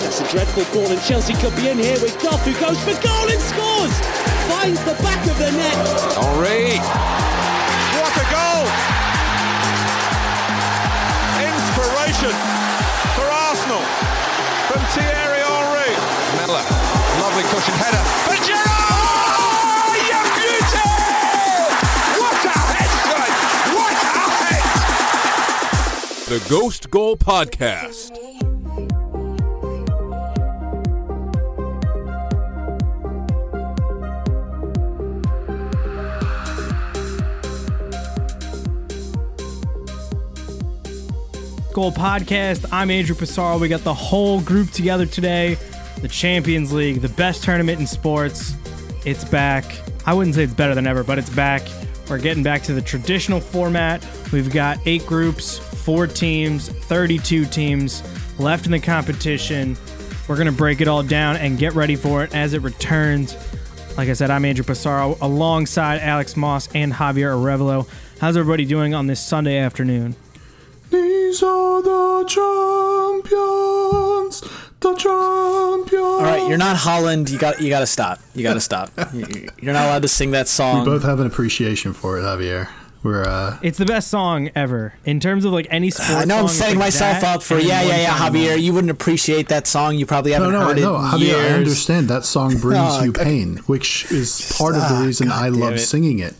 That's a dreadful ball, and Chelsea could be in here with Goff, who goes for goal and scores! Finds the back of the net. Henry. What a goal! Inspiration for Arsenal from Thierry Henry. Miller, lovely cushion header. For Giroud! Oh, Beauty! What a head! What a head! The Ghost Goal Podcast. Goal Podcast. I'm Andrew Pissarro. We got the whole group together today. The Champions League, the best tournament in sports. It's back. I wouldn't say it's better than ever, but it's back. We're getting back to the traditional format. We've got eight groups, four teams, 32 teams left in the competition. We're going to break it all down and get ready for it as it returns. Like I said, I'm Andrew Pissarro alongside Alex Moss and Javier Arevalo. How's everybody doing on this Sunday afternoon? These are the champions, the champions. All right, you're not Holland. You got you got to stop. You got to stop. You- You're not allowed to sing that song. We both have an appreciation for it, Javier. We're uh, It's the best song ever in terms of like any sports. I know song, I'm setting like myself that up for yeah, yeah, yeah, Javier. long. You wouldn't appreciate that song. You probably haven't no, heard no, it in Javier. years. I understand that song brings Oh, you pain, which is part of the Ah, reason God I love it. singing it.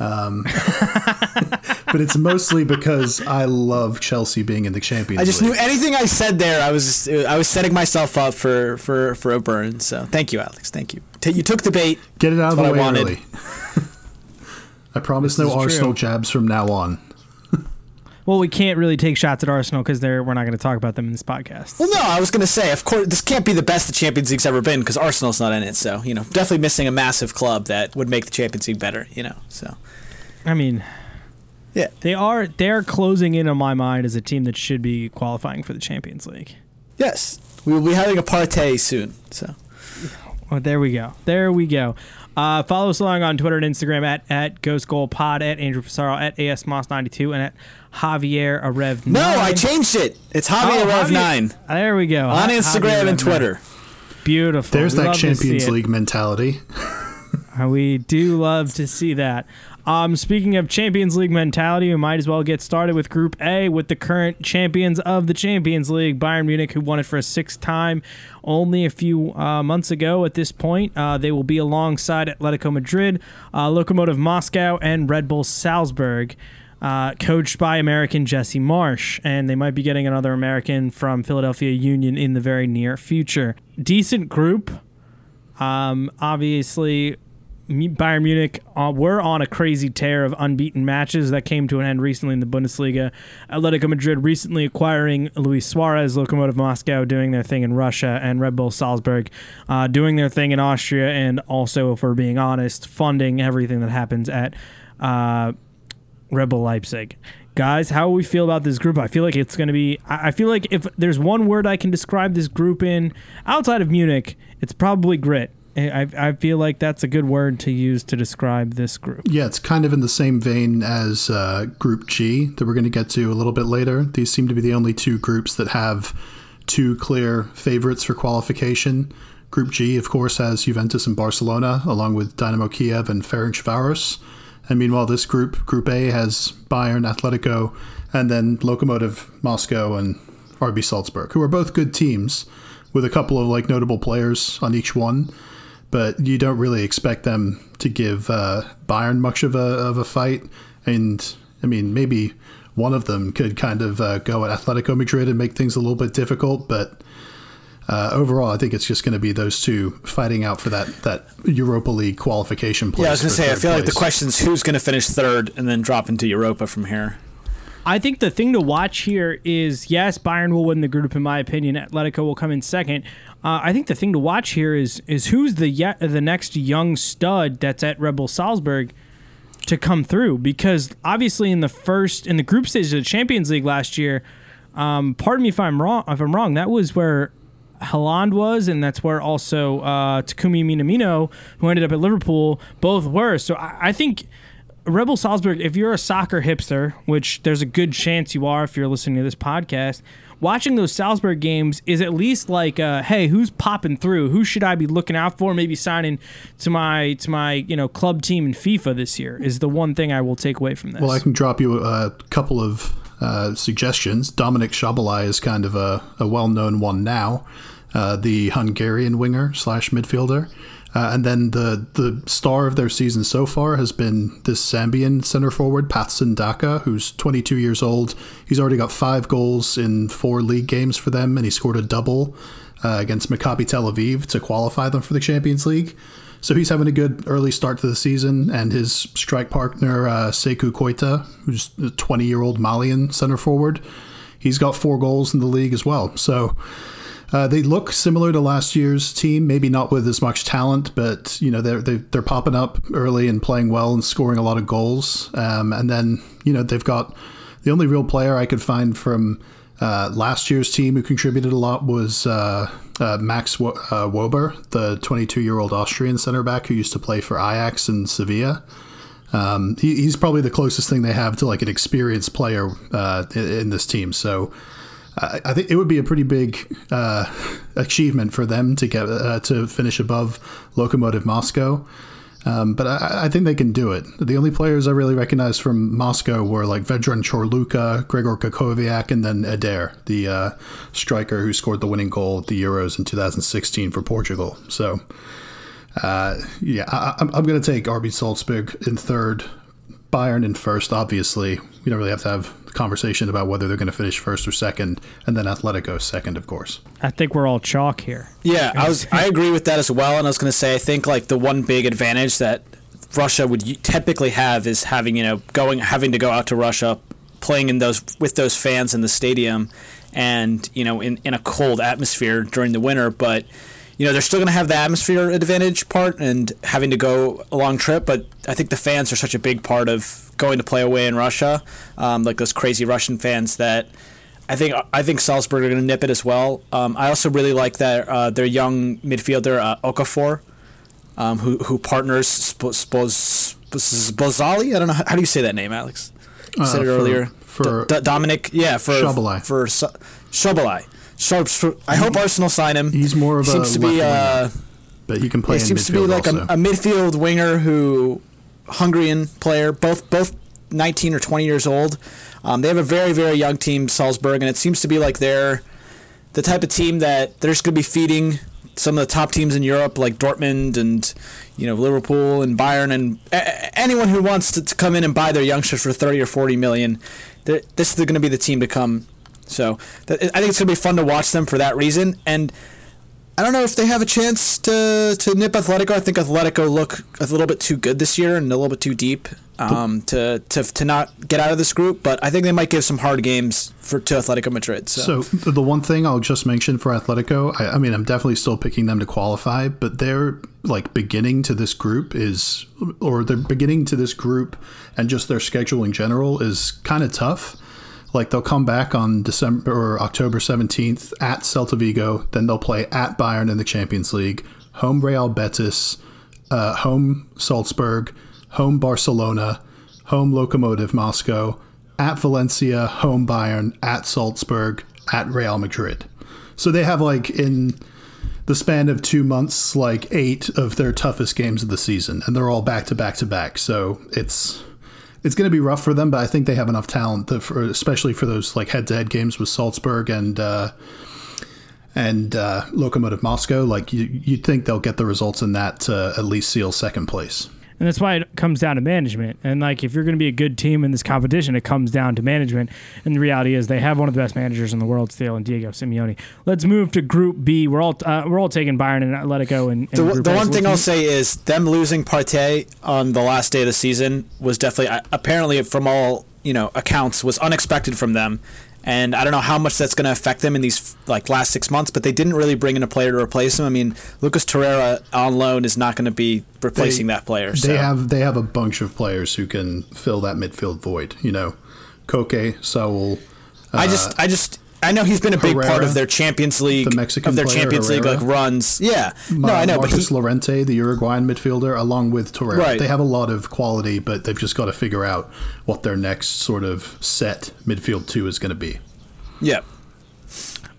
Um, but it's mostly because I love Chelsea being in the Champions I just League. knew anything I said there. I was I was setting myself up for for for a burn. So thank you, Alex. Thank you. T- you took the bait. Get it out of the way I wanted. early. I promise no is true. Arsenal jabs from now on. Well, we can't really take shots at Arsenal because they're we're not going to talk about them in this podcast. Well, no, I was gonna say, of course, this can't be the best the Champions League's ever been because Arsenal's not in it. So you know, definitely missing a massive club that would make the Champions League better. You know, so I mean, yeah. they are they're closing in on my mind as a team that should be qualifying for the Champions League. Yes, we will be having a party soon. So. Oh, there we go. There we go. Uh, follow us along on Twitter and Instagram at, at Ghost Goal Pod, at Andrew Pissarro, at ASMoss92, and at Javier Arev. No, I changed it. It's Javier Oh, Rev Javier- nine There we go. on Ha- Instagram Javier and Rev Twitter. Beautiful. There's We that love to see Champions. League mentality. We do love to see that. Um, speaking of Champions League mentality, we might as well get started with Group A with the current champions of the Champions League, Bayern Munich, who won it for a sixth time only a few uh, months ago. At this point, uh, they will be alongside Atletico Madrid, uh, Moscow, and Red Bull Salzburg. Uh, coached by American Jesse Marsch, and they might be getting another American from Philadelphia Union in the very near future. Decent group, um, obviously, Bayern Munich uh, were on a crazy tear of unbeaten matches that came to an end recently in the Bundesliga. Atletico Madrid recently acquiring Luis Suarez, Lokomotiv Moscow doing their thing in Russia, and Red Bull Salzburg uh, doing their thing in Austria, and also, if we're being honest, funding everything that happens at uh, Red Bull Leipzig. Guys, how we feel about this group? I feel like it's going to be. I I feel like if there's one word I can describe this group in outside of Munich, it's probably grit. I, I feel like that's a good word to use to describe this group. Yeah, it's kind of in the same vein as uh, Group G that we're going to get to a little bit later. These seem to be the only two groups that have two clear favorites for qualification. Group G, of course, has Juventus and Barcelona, along with Dynamo Kiev and Ferencvaros. And meanwhile, this group, Group A, has Bayern, Atletico, and then Lokomotiv Moscow and RB Salzburg, who are both good teams with a couple of like notable players on each one but you don't really expect them to give uh, Bayern much of a of a fight. And I mean, maybe one of them could kind of uh, go at Atletico Madrid and make things a little bit difficult. But uh, overall, I think it's just going to be those two fighting out for that that Europa League qualification place. Yeah, I was gonna say. I third feel like the place. question's who's gonna finish third and then drop into Europa from here. I think the thing to watch here is yes, Bayern will win the group in my opinion. Atletico will come in second. Uh, I think the thing to watch here is is who's the yet the next young stud that's at Red Bull Salzburg to come through because obviously in the first in the group stage of the Champions League last year, um, pardon me if I'm wrong if I'm wrong, that was where Haaland was, and that's where also uh, Takumi Minamino, who ended up at Liverpool, both were. So I, I think Red Bull Salzburg, if you're a soccer hipster, which there's a good chance you are if you're listening to this podcast, watching those Salzburg games is at least like, uh, hey, who's popping through? Who should I be looking out for? Maybe signing to my to my you know club team in FIFA this year is the one thing I will take away from this. Well, I can drop you a couple of uh, suggestions. Dominic Szoboszlai is kind of a, a well-known one now, uh, the Hungarian winger slash midfielder. Uh, and then the the star of their season so far has been this Zambian center forward, Patson Daka, who's 22 years old. He's already got five goals in four league games for them, and he scored a double uh, against Maccabi Tel Aviv to qualify them for the Champions League. So he's having a good early start to the season, and his strike partner, uh, Sekou Koita, who's a 20 year old Malian center forward, he's got four goals in the league as well. So uh, they look similar to last year's team, maybe not with as much talent, but you know they're they, they're popping up early and playing well and scoring a lot of goals. Um, and then you know they've got the only real player I could find from uh, last year's team who contributed a lot was uh, uh Max w- uh, Wöber, the 22 year old Austrian center back who used to play for Ajax and Sevilla. Um, he, he's probably the closest thing they have to like an experienced player uh, in, in this team. So I think it would be a pretty big uh, achievement for them to get uh, to finish above Lokomotiv Moscow. Um, but I, I, think they can do it. The only players I really recognized from Moscow were like Vedran Ćorluka, Gregor Krychowiak, and then Eder, the uh, striker who scored the winning goal at the Euros in 2016 for Portugal. So, uh, yeah, I, am going to take RB Salzburg in third, Bayern in first. Obviously, we don't really have to have conversation about whether they're going to finish first or second, and then Atletico second, of course. I think we're all chalk here. Yeah, I was. I agree with that as well. And I was going to say, I think like the one big advantage that Russia would typically have is having you know going having to go out to Russia, playing in those with those fans in the stadium, and you know in in a cold atmosphere during the winter, but you know they're still going to have the atmosphere advantage part and having to go a long trip but i think the fans are such a big part of going to play away in russia um, like those crazy russian fans that i think i think salzburg are going to nip it as well um, i also really like that uh, their young midfielder uh, okafor um, who, who partners Szoboszlai? I don't know how, how, do you say that name, Alex? You said uh, it earlier. For D- D- Dominic, yeah, for Szoboszlai. For Szoboszlai. So I hope Arsenal sign him. He's more of seems a to be uh, but he can play. Seems to be like a, a, midfield winger who Hungarian player, both both 19 or 20 years old. Um, they have a very very young team, Salzburg, and it seems to be like they're the type of team that they're just going to be feeding some of the top teams in Europe, like Dortmund and you know Liverpool and Bayern, and a- anyone who wants to, to, come in and buy their youngsters for 30 or 40 million. This is going to be the team to come so I think it's gonna be fun to watch them for that reason. And I don't know if they have a chance to to nip Atletico. I think Atletico look a little bit too good this year and a little bit too deep um, to, to to not get out of this group. But I think they might give some hard games for to Atletico Madrid. So, so the one thing I'll just mention for Atletico, I, I mean, I'm definitely still picking them to qualify, but their like beginning to this group is, or their beginning to this group and just their schedule in general is kind of tough like they'll come back on December or October 17th at Celta Vigo, then they'll play at Bayern in the Champions League, home Real Betis, uh, home Salzburg, home Barcelona, home Lokomotiv Moscow, at Valencia, home Bayern, at Salzburg, at Real Madrid. So they have like in the span of two months, like eight of their toughest games of the season, and they're all back to back to back. So it's it's going to be rough for them, but I think they have enough talent, that for, especially for those like head-to-head games with Salzburg and uh, and uh, Lokomotiv Moscow. Like you, you'd think they'll get the results in that to at least seal second place and that's why it comes down to management. And like, if you're going to be a good team in this competition, it comes down to management. And the reality is, they have one of the best managers in the world still, in Diego Simeone. Let's move to Group B. We're all uh, we're all taking Bayern and Atletico. And, and the, the one thing I'll say is them losing Partey on the last day of the season was definitely apparently from all you know accounts was unexpected from them and I don't know how much that's going to affect them in these like last six months. But they didn't really bring in a player to replace him. I mean, Lucas Torreira on loan is not going to be replacing they, that player. They so. have they have a bunch of players who can fill that midfield void. You know, Koke, Saul. Uh, I just I just I know he's been a big part of their Champions League, the Mexican of their player, Champions League like runs. Yeah, no, I know, but he, Llorente, the Uruguayan midfielder, along with Torreira. Right. They have a lot of quality, but they've just got to figure out what their next sort of set midfield two is going to be. yeah.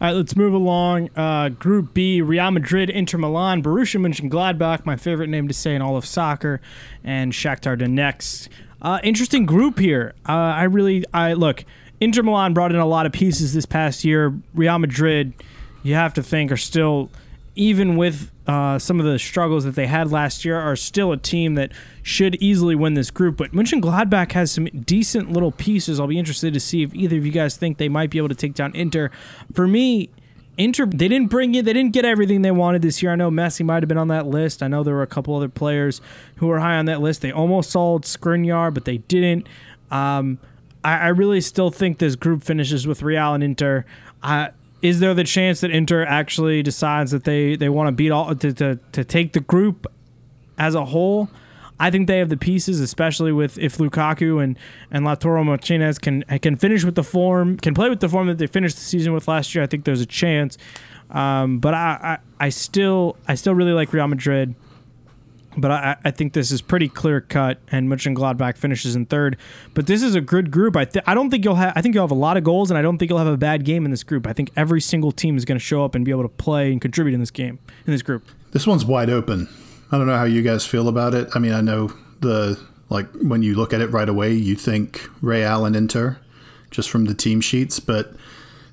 All right, let's move along. Uh, group B: Real Madrid, Inter Milan, Borussia Mönchengladbach, my favorite name to say in all of soccer, and Shakhtar Donetsk. Uh, interesting group here. Uh, I really, I look. Inter Milan brought in a lot of pieces this past year. Real Madrid, you have to think, are still, even with uh, some of the struggles that they had last year, are still a team that should easily win this group. But Mönchengladbach has some decent little pieces. I'll be interested to see if either of you guys think they might be able to take down Inter. For me, Inter, they didn't bring it. They didn't get everything they wanted this year. I know Messi might have been on that list. I know there were a couple other players who were high on that list. They almost sold Skriniar, but they didn't. Um, I, I really still think this group finishes with Real and Inter. Is there the chance that Inter actually decides that they, they want to beat all to, to, to take the group as a whole? I think they have the pieces, especially with if Lukaku and and Lautaro Martinez can can finish with the form, can play with the form that they finished the season with last year. I think there's a chance. Um, but I, I I still I still really like Real Madrid. But I, I think this is pretty clear cut, and Mönchengladbach finishes in third. But this is a good group. I th- I don't think you'll have. I think you'll have a lot of goals, and I don't think you'll have a bad game in this group. I think every single team is going to show up and be able to play and contribute in this game in this group. This one's wide open. I don't know how you guys feel about it. I mean, I know the like when you look at it right away, you think Real and Inter, just from the team sheets. But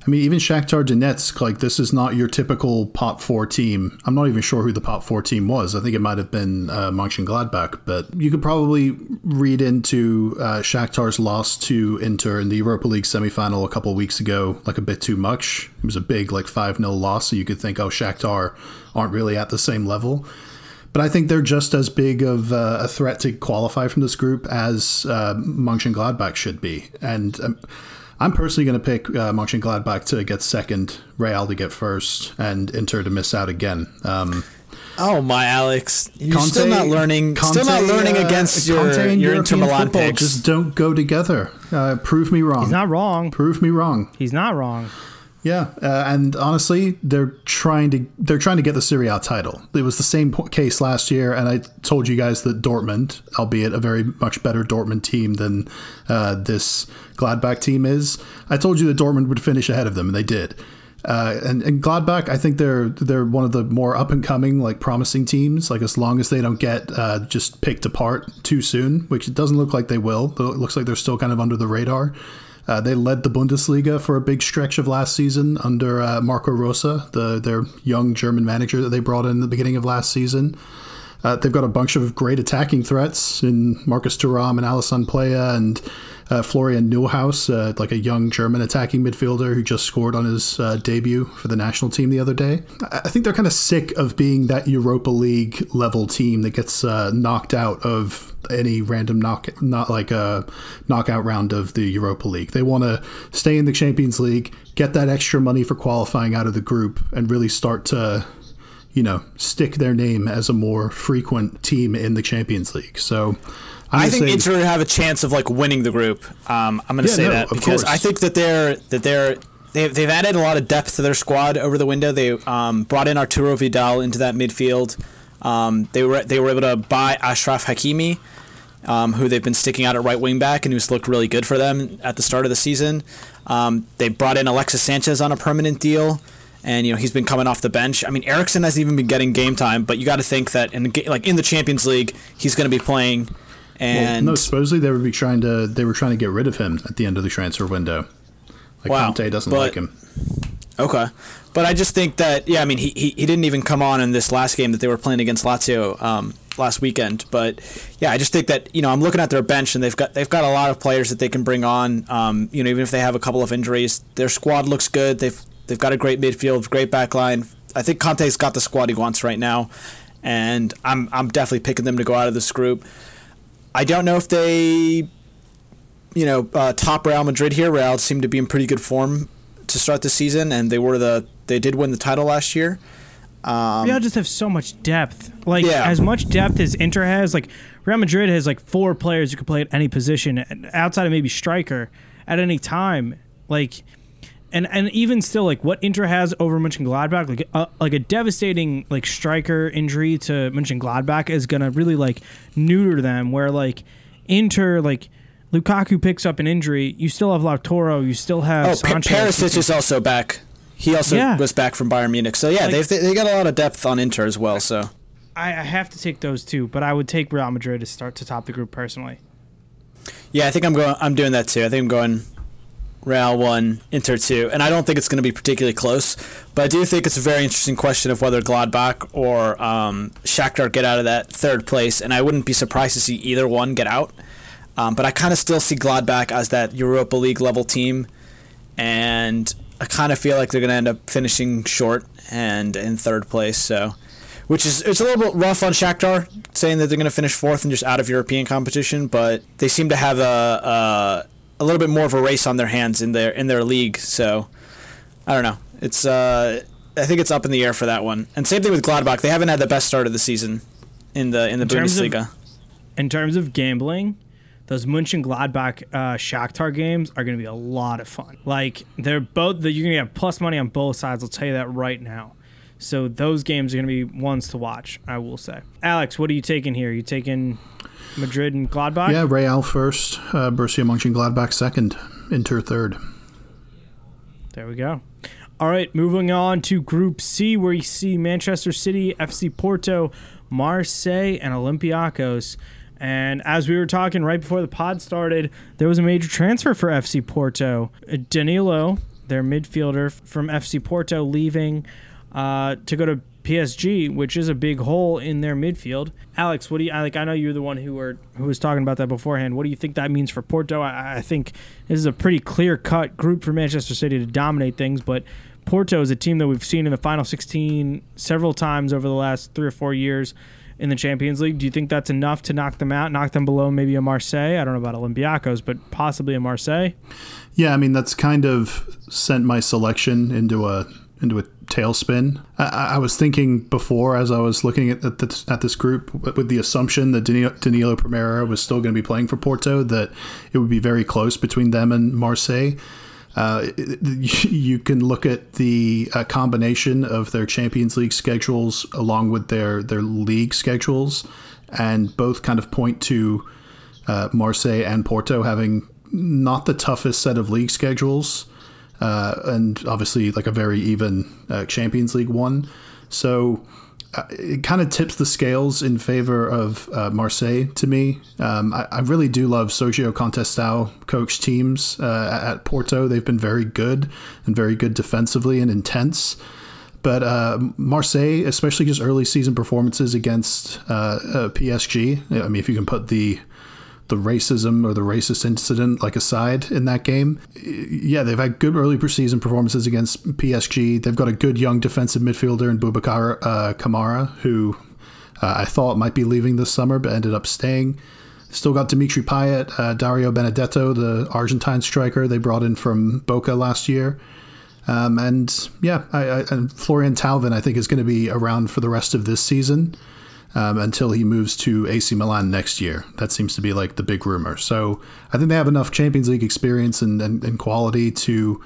I mean, even Shakhtar Donetsk, like this is not your typical pot four team. I'm not even sure who the pot four team was. I think it might have been uh, Mönchengladbach, but you could probably read into uh, Shakhtar's loss to Inter in the Europa League semifinal a couple weeks ago like a bit too much. It was a big like five 0 loss, so you could think, oh, Shakhtar aren't really at the same level. But I think they're just as big of uh, a threat to qualify from this group as uh, Mönchengladbach should be. And um, I'm personally going to pick uh, Mönchengladbach to get second, Real to get first, and Inter to miss out again. Um, Oh my, Alex, you're Conte- still not learning. still not learning uh, against your and your Inter Milan football picks. Just don't go together. Uh, prove me wrong. He's not wrong. Prove me wrong. He's not wrong. Yeah, uh, and honestly, they're trying to they're trying to get the Serie A title. It was the same case last year, and I told you guys that Dortmund, albeit a very much better Dortmund team than uh, this Gladbach team is, I told you that Dortmund would finish ahead of them, and they did. Uh, and, and Gladbach, I think they're they're one of the more up and coming, like promising teams. Like as long as they don't get uh, just picked apart too soon, which it doesn't look like they will. It looks like they're still kind of under the radar. Uh, they led the Bundesliga for a big stretch of last season under uh, Marco Rose, the their young German manager that they brought in the beginning of last season. Uh, they've got a bunch of great attacking threats in Marcus Thuram and Alassane Pléa and uh, Florian Neuhaus, uh, like a young German attacking midfielder who just scored on his uh, debut for the national team the other day. I I think they're kind of sick of being that Europa League level team that gets uh, knocked out of any random knock, not like a knockout round of the Europa League. They want to stay in the Champions League, get that extra money for qualifying out of the group, and really start to you know, stick their name as a more frequent team in the Champions League. So I think say- Inter have a chance of like winning the group. Um, I'm going to Yeah, say no, that because course. I think that they're that they're they've, they've added a lot of depth to their squad over the window. They um, brought in Arturo Vidal into that midfield. Um, they were they were able to buy Achraf Hakimi, um, who they've been sticking out at right wing back and who's looked really good for them at the start of the season. Um, they brought in Alexis Sanchez on a permanent deal. And you know he's been coming off the bench. I mean, Eriksen hasn't even been getting game time, but you got to think that in like in the Champions League, he's going to be playing. Well, no, supposedly they would be trying to they were trying to get rid of him at the end of the transfer window. Like Wow, Conte doesn't but- like him. Okay. But I just think that yeah, I mean he, he, he didn't even come on in this last game that they were playing against Lazio um, last weekend. But yeah, I just think that you know I'm looking at their bench and they've got they've got a lot of players that they can bring on. Um, you know even if they have a couple of injuries, their squad looks good. They've they've got a great midfield, great back line. I think Conte's got the squad he wants right now, and I'm I'm definitely picking them to go out of this group. I don't know if they you know, uh, top Real Madrid here. Real seem to be in pretty good form to start the season, and they were the they did win the title last year. Real just have so much depth. Like Yeah. as much depth as Inter has. Like Real Madrid has like four players who can play at any position outside of maybe striker at any time. Like and and even still, like what Inter has over Mönchengladbach, like a, like a devastating like striker injury to Mönchengladbach is gonna really like neuter them. Where like Inter, like Lukaku picks up an injury, you still have Lautaro, you still have Oh, Sanchez. Perisic is also back. He also Yeah. was back from Bayern Munich. So yeah, Like- they've they got a lot of depth on Inter as well. So I, I have to take those two, but I would take Real Madrid to start to top the group personally. yeah, I think I'm going. I'm doing that too. I think I'm going Real one, Inter two, and I don't think it's going to be particularly close. But I do think it's a very interesting question of whether Gladbach or um, Shakhtar get out of that third place, and I wouldn't be surprised to see either one get out. Um, but I kind of still see Gladbach as that Europa League level team, and I kind of feel like they're going to end up finishing short and in third place. So, which is it's a little bit rough on Shakhtar saying that they're going to finish fourth and just out of European competition, but they seem to have a, a a little bit more of a race on their hands in their in their league. So, I don't know. It's uh, I think it's up in the air for that one. And same thing with Gladbach. They haven't had the best start of the season in the in the of- Bundesliga. In terms of gambling, those Mönchengladbach uh, Shakhtar games are going to be a lot of fun. Like they're both, the, you're going to get plus money on both sides. I'll tell you that right now. So those games are going to be ones to watch. I will say. Alex, what are you taking here? You taking Madrid and Gladbach? Yeah, Real first, uh, Borussia Mönchengladbach second, Inter third. There we go. All right, moving on to Group C, where you see Manchester City, FC Porto, Marseille, and Olympiacos. And as we were talking right before the pod started, there was a major transfer for FC Porto. Danilo, their midfielder from FC Porto, leaving uh, to go to PSG, which is a big hole in their midfield. Alex, what do you like? I know you're the one who were who was talking about that beforehand. What do you think that means for Porto? I, I think this is a pretty clear cut group for Manchester City to dominate things, but Porto is a team that we've seen in the final 16 several times over the last three or four years in the Champions League. Do you think that's enough to knock them out, knock them below maybe a Marseille? I don't know about Olympiacos, but possibly a Marseille. Yeah, I mean that's kind of sent my selection into a into a tailspin. I, I was thinking before, as I was looking at at this, at this group, with the assumption that Danilo, Danilo Pereira was still going to be playing for Porto, that it would be very close between them and Marseille. Uh, you can look at the uh, combination of their Champions League schedules along with their their league schedules, and both kind of point to uh, Marseille and Porto having not the toughest set of league schedules, uh, and obviously like a very even uh, Champions League one. So uh, it kind of tips the scales in favor of uh, Marseille to me. Um, I, I really do love Sérgio Conceição coach teams uh, at Porto. They've been very good and very good defensively and intense. But uh, Marseille, especially just early season performances against uh, uh, PSG, I mean, if you can put the the racism or the racist incident like aside in that game. Yeah, they've had good early preseason performances against PSG. They've got a good young defensive midfielder in Boubacar uh, Kamara, who uh, I thought might be leaving this summer, but ended up staying. Still got Dimitri Payet, uh, Dario Benedetto, the Argentine striker they brought in from Boca last year. Um, and yeah, I, I, and Florian Thauvin, I think, is going to be around for the rest of this season um, until he moves to AC Milan next year. That seems to be like the big rumor. So I think they have enough Champions League experience and, and, and quality to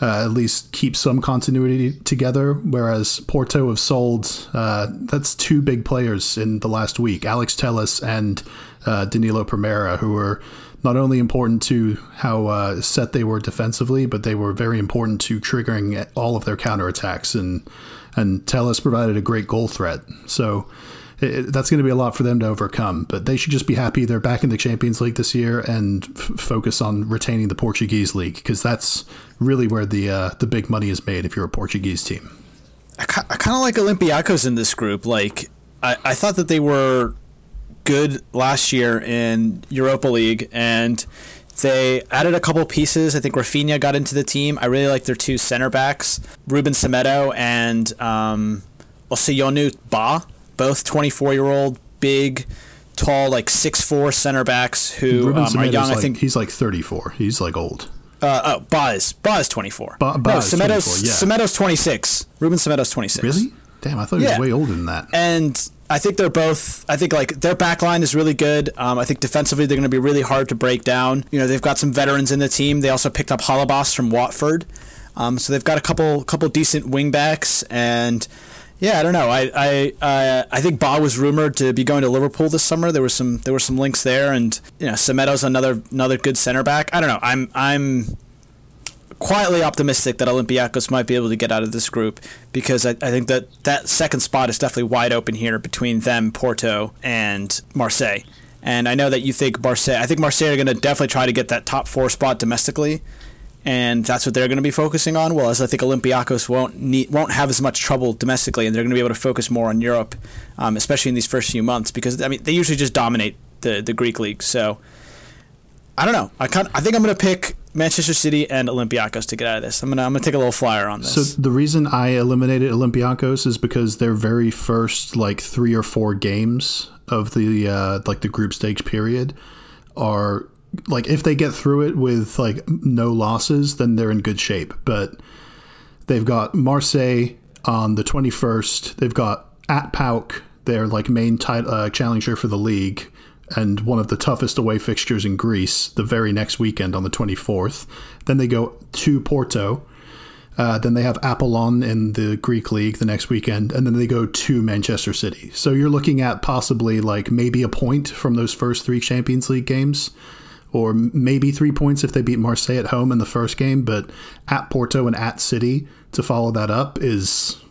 uh, at least keep some continuity together. Whereas Porto have sold, uh, that's two big players in the last week Alex Telles and uh, Danilo Pereira, who were not only important to how uh, set they were defensively, but they were very important to triggering all of their counterattacks. And, and Telles provided a great goal threat. So it, that's going to be a lot for them to overcome. But they should just be happy they're back in the Champions League this year and f- focus on retaining the Portuguese league because that's really where the uh, the big money is made if you're a Portuguese team. I, ki- I kind of like Olympiacos in this group. Like, I, I thought that they were good last year in Europa League, and they added a couple pieces. I think Rafinha got into the team. I really like their two center backs, Ruben Semedo and um, Ousseynou Ba, both 24 year old, big, tall, like 6'4 center backs who um, are young. like, I think he's like 34. He's like old. uh, oh, Ba is, 24. Ba- Ba no, Semedo's, 24, yeah. Semedo's 26. Ruben Semedo's 26. Really? Damn, I thought he Yeah. was way older than that. and I think they're both. I think like their back line is really good. Um, I think defensively they're going to be really hard to break down. You know, they've got some veterans in the team. They also picked up Holebas from Watford. Um, so they've got a couple couple decent wingbacks, and yeah, I don't know. I I uh, I think Ba was rumored to be going to Liverpool this summer. There was some there were some links there, and you know Semedo's another another good center back. I don't know. I'm I'm quietly optimistic that Olympiacos might be able to get out of this group because I, I think that that second spot is definitely wide open here between them, Porto, and Marseille. And I know that you think Marseille. I think Marseille are going to definitely try to get that top four spot domestically, and that's what they're going to be focusing on. Whereas I think Olympiacos won't need, won't have as much trouble domestically, and they're going to be able to focus more on Europe, um, especially in these first few months because I mean they usually just dominate the the Greek league. So I don't know. I kind I think I'm going to pick Manchester City and Olympiacos to get out of this. I'm gonna I'm gonna take a little flyer on this. So the reason I eliminated Olympiacos is because their very first like three or four games of the uh, like the group stage period are like if they get through it with like no losses, then they're in good shape. But they've got Marseille on the 21st. They've got at PAOK, their like main tit- uh, challenger for the league, and one of the toughest away fixtures in Greece the very next weekend on the 24th. Then they go to Porto. Uh, then they have Apollon in the Greek league the next weekend, and then they go to Manchester City. So you're looking at possibly like maybe a point from those first three Champions League games, or maybe three points if they beat Marseille at home in the first game. But at Porto and at City to follow that up is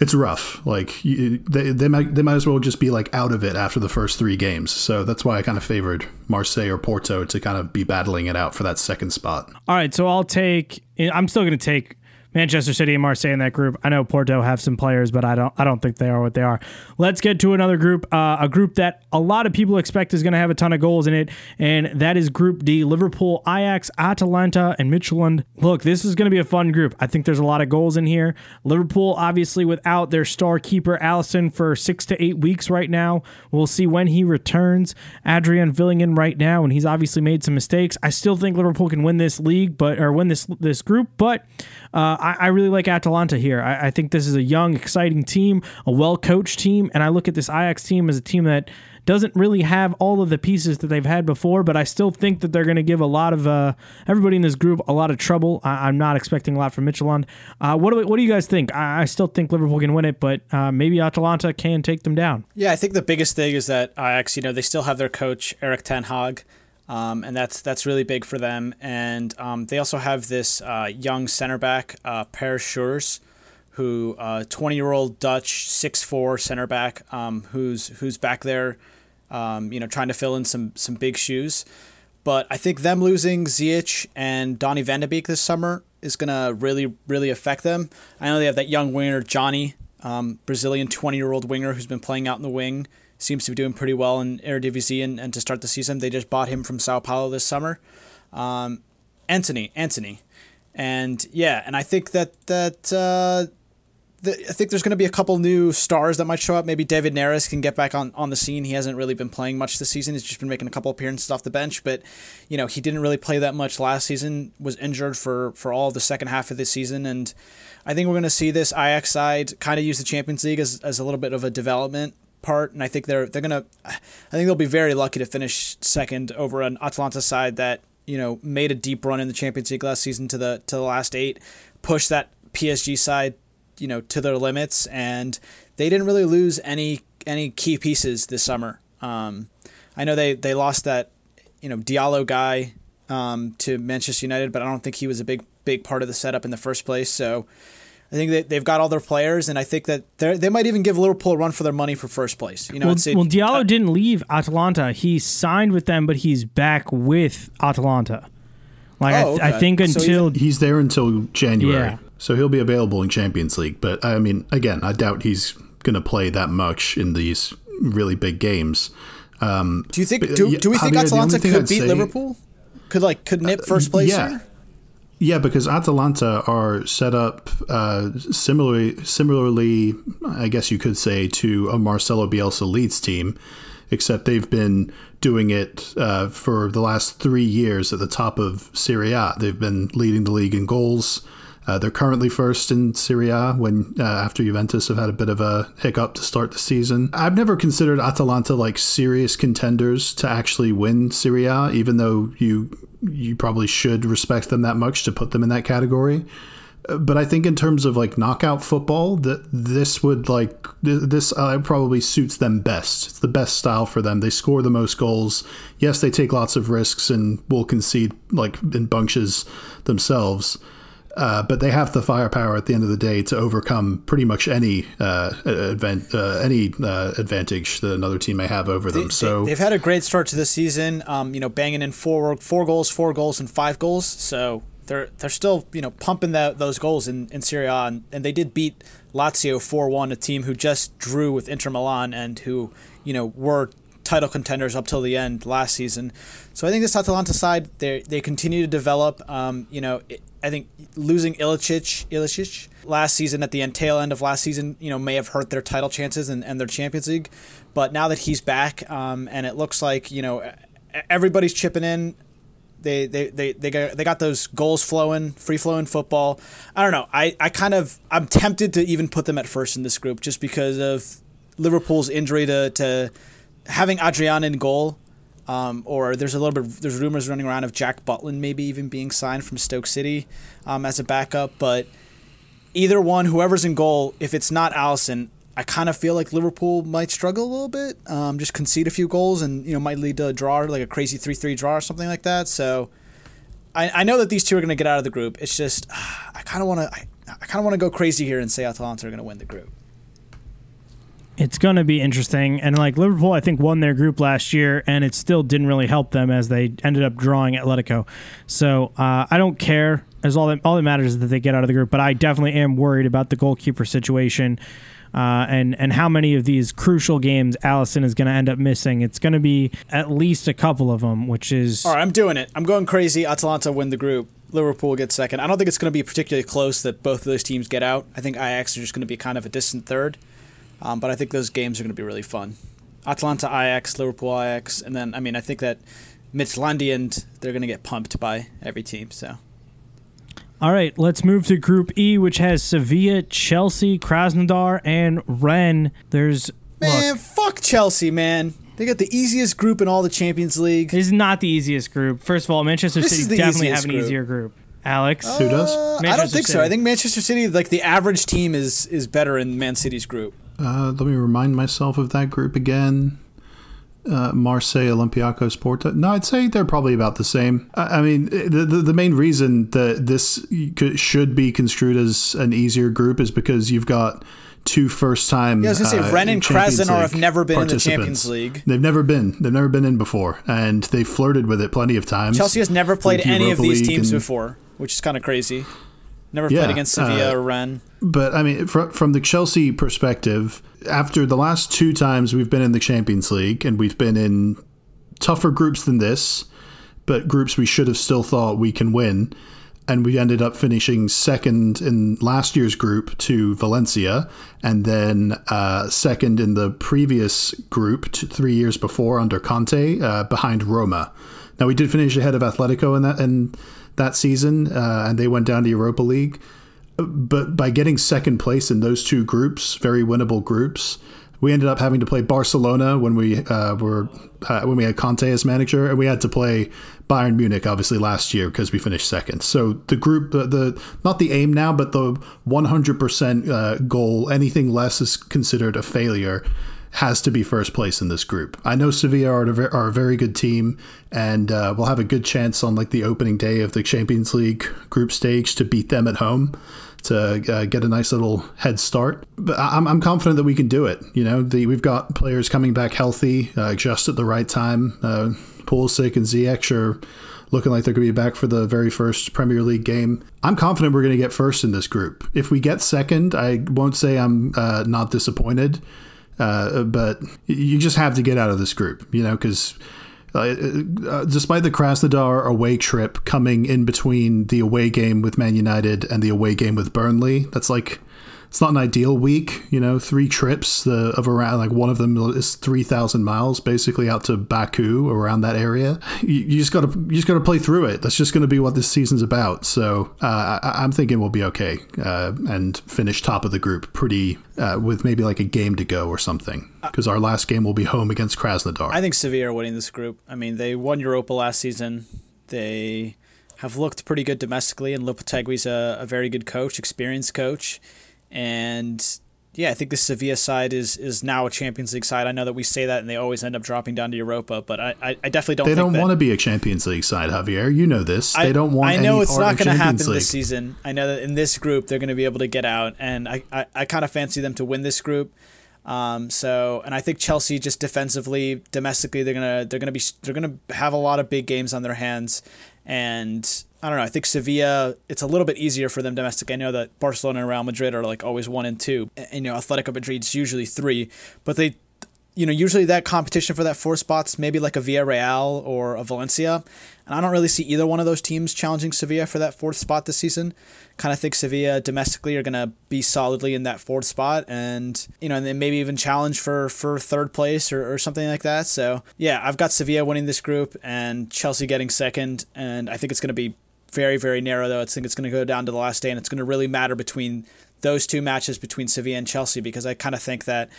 it's rough. Like you, they, they might they might as well just be like out of it after the first three games. So that's why I kind of favored Marseille or Porto to kind of be battling it out for that second spot. All right, so I'll take. I'm still going to take Manchester City and Marseille in that group. I know Porto have some players, but I don't. I don't think they are what they are. Let's get to another group. Uh, a group that a lot of people expect is going to have a ton of goals in it, and that is Group D: Liverpool, Ajax, Atalanta, and Midtjylland. Look, this is going to be a fun group. I think there's a lot of goals in here. Liverpool, obviously, without their star keeper Alisson for six to eight weeks right now. We'll see when he returns. Adrian filling in right now, and he's obviously made some mistakes. I still think Liverpool can win this league, but or win this this group, but. Uh, I, I, really like Atalanta here. I, I, think this is a young, exciting team, a well coached team, and I look at this Ajax team as a team that doesn't really have all of the pieces that they've had before, but I still think that they're going to give a lot of uh, everybody in this group a lot of trouble. I, am not expecting a lot from Michelin. Uh, what, do, what do you guys think? I, I still think Liverpool can win it, but uh, maybe Atalanta can take them down. Yeah, I think the biggest thing is that Ajax, you know, they still have their coach, Erik Ten Hag. Um, and that's that's really big for them. And um, they also have this uh, young center back, uh, Perr Schuurs, who uh, twenty year old Dutch six four center back, um, who's who's back there, um, you know, trying to fill in some some big shoes. But I think them losing Ziyech and Donny Van de Beek this summer is gonna really really affect them. I know they have that young winger Johnny, um, Brazilian twenty year old winger who's been playing out in the wing seems to be doing pretty well in Eredivisie, and, and to start the season, they just bought him from Sao Paulo this summer. Um, Anthony, Antony, and yeah, and I think that that uh, the, I think there's going to be a couple new stars that might show up. Maybe David Neres can get back on, on the scene. He hasn't really been playing much this season. He's just been making a couple appearances off the bench, but you know he didn't really play that much last season. Was injured for for all the second half of the season, and I think we're going to see this Ajax side kind of use the Champions League as, as a little bit of a development part, and I think they're they're gonna. I think they'll be very lucky to finish second over an Atalanta side that you know made a deep run in the Champions League last season to the to the last eight, pushed that PSG side you know to their limits, and they didn't really lose any any key pieces this summer. Um, I know they they lost that you know Diallo guy um, to Manchester United, but I don't think he was a big big part of the setup in the first place. So I think that they've got all their players, and I think that they might even give Liverpool a run for their money for first place. You know, well, well Diallo uh, didn't leave Atalanta; he signed with them, but he's back with Atalanta. Like oh, okay. I, th- I, think until so he's there until January, yeah. so he'll be available in Champions League. But I mean, again, I doubt he's going to play that much in these really big games. Um, do you think? Do, do we think Javier, Atalanta could I'd beat say, Liverpool? Could like could nip uh, first place? Yeah. Here? Yeah, because Atalanta are set up uh, similarly, similarly, I guess you could say, to a Marcelo Bielsa Leeds team, except they've been doing it uh, for the last three years at the top of Serie A. They've been leading the league in goals. Uh, they're currently first in Serie A when uh, after Juventus have had a bit of a hiccup to start the season. I've never considered Atalanta like serious contenders to actually win Serie A, even though you you probably should respect them that much to put them in that category. but I think in terms of like knockout football, that this would like this uh, probably suits them best. It's the best style for them. They score the most goals. Yes, they take lots of risks and will concede like in bunches themselves. Uh, but they have the firepower at the end of the day to overcome pretty much any uh, advan- uh, any uh, advantage that another team may have over them. They, so they, have had a great start to the season. Um, you know, banging in four four goals, four goals, and five goals. So they're they're still you know pumping that those goals in in Serie A, and, and they did beat Lazio four one, a team who just drew with Inter Milan and who you know were title contenders up till the end last season. So I think this Atalanta side they they continue to develop. Um, you know. It, I think losing Ilicic, Ilicic last season at the end tail end of last season, you know, may have hurt their title chances and, and their Champions League. But now that he's back, um, and it looks like you know everybody's chipping in. They, they, they, they, got, they got those goals flowing, free flowing football. I don't know. I, I kind of I'm tempted to even put them at first in this group just because of Liverpool's injury to, to having Adrian in goal um, or there's a little bit there's rumors running around of Jack Butland maybe even being signed from Stoke City um, as a backup. But either one, whoever's in goal, if it's not Alisson, I kind of feel like Liverpool might struggle a little bit, um, just concede a few goals, and you know might lead to a draw, like a crazy three-three draw or something like that. So I, I know that these two are going to get out of the group. It's just uh, I kind of want to I, I kind of want to go crazy here and say Atalanta are going to win the group it's going to be interesting. And like Liverpool, I think won their group last year, and it still didn't really help them as they ended up drawing Atletico. So uh, I don't care. As all that all that matters is that they get out of the group. But I definitely am worried about the goalkeeper situation. Uh, and and how many of these crucial games Alisson is going to end up missing? It's going to be at least a couple of them, which is all right. I'm doing it. I'm going crazy. Atalanta win the group. Liverpool gets second. I don't think it's going to be particularly close that both of those teams get out. I think Ajax are just going to be kind of a distant third. Um, but I think those games are going to be really fun. Atalanta Ajax, Liverpool Ajax, and then I mean I think that Midtjylland they're going to get pumped by every team. So. All right, let's move to Group E, which has Sevilla, Chelsea, Krasnodar, and Rennes. There's man, look, fuck Chelsea, man. They got the easiest group in all the Champions League. This is not the easiest group. First of all, Manchester This City definitely have an group. easier group. Alex, Who does? Uh, I don't Manchester think so. I think Manchester City, like the average team, is is better in Man City's group. Uh, let me remind myself of that group again. Uh, Marseille, Olympiacos, Porto. No, I'd say they're probably about the same. I, I mean, the, the the main reason that this could, should be construed as an easier group is because you've got two first time. Yeah, I was gonna say, uh, Rennes and Krasnodar have never been in the. Champions League. They've never been. They've never been in before, and they've flirted with it plenty of times. Chelsea has never played any of these League teams and- before, which is kind of crazy. Never Yeah, played against Sevilla uh, or Rennes. But I mean, fr- from the Chelsea perspective, after the last two times we've been in the Champions League and we've been in tougher groups than this, but groups we should have still thought we can win, and we ended up finishing second in last year's group to Valencia, and then uh, second in the previous group t- three years before under Conte uh, behind Roma. Now we did finish ahead of Atletico in that in that season, uh, and they went down to Europa League but by getting second place in those two groups, very winnable groups, we ended up having to play Barcelona when we uh, were uh, when we had Conte as manager, and we had to play Bayern Munich obviously last year because we finished second. So the group, the, the not the aim now, but the 100% uh, goal, anything less is considered a failure. Has to be first place in this group. I know Sevilla are are a very good team, and uh, we'll have a good chance on like the opening day of the Champions League group stage to beat them at home to uh, get a nice little head start. But I'm, I'm confident that we can do it. You know, the, we've got players coming back healthy, uh, just at the right time. Uh, Pulisic and Ziyech are looking like they're going to be back for the very first Premier League game. I'm confident we're going to get first in this group. If we get second, I won't say I'm uh, not disappointed, uh, but you just have to get out of this group, you know, because. Uh, uh, despite the Krasnodar away trip coming in between the away game with Man United and the away game with Burnley, that's like it's not an ideal week. You know, three trips the, of around like one of them is three thousand miles basically out to Baku around that area. You, you just got to you just got to play through it. That's just going to be what this season's about. So uh, I, I'm thinking we'll be okay uh, and finish top of the group pretty uh, with maybe like a game to go or something because our last game will be home against Krasnodar. I think Sevilla are winning this group. I mean, they won Europa last season. They have looked pretty good domestically, and Lopetegui's a, a very good coach, experienced coach, and yeah, I think the Sevilla side is is now a Champions League side. I know that we say that, and they always end up dropping down to Europa, but I, I, I definitely don't. They don't want to be a Champions League side, Javier. You know this. They don't want. I know it's not going to happen League. this season. I know that in this group they're going to be able to get out, and I, I, I kind of fancy them to win this group. Um, so, and I think Chelsea just defensively, domestically, they're gonna they're gonna be they're gonna have a lot of big games on their hands, and I don't know. I think Sevilla, it's a little bit easier for them domestic. I know that Barcelona and Real Madrid are like always one and two, and you know Atletico Madrid's usually three, but they, you know, usually that competition for that four spots maybe like a Villarreal or a Valencia, and I don't really see either one of those teams challenging Sevilla for that fourth spot this season. Kind of think Sevilla domestically are gonna be solidly in that fourth spot, and you know, and then maybe even challenge for for third place or, or something like that. So yeah, I've got Sevilla winning this group and Chelsea getting second, and I think it's gonna be very, very narrow, though. I think it's going to go down to the last day, and it's going to really matter between those two matches between Sevilla and Chelsea because I kind of think that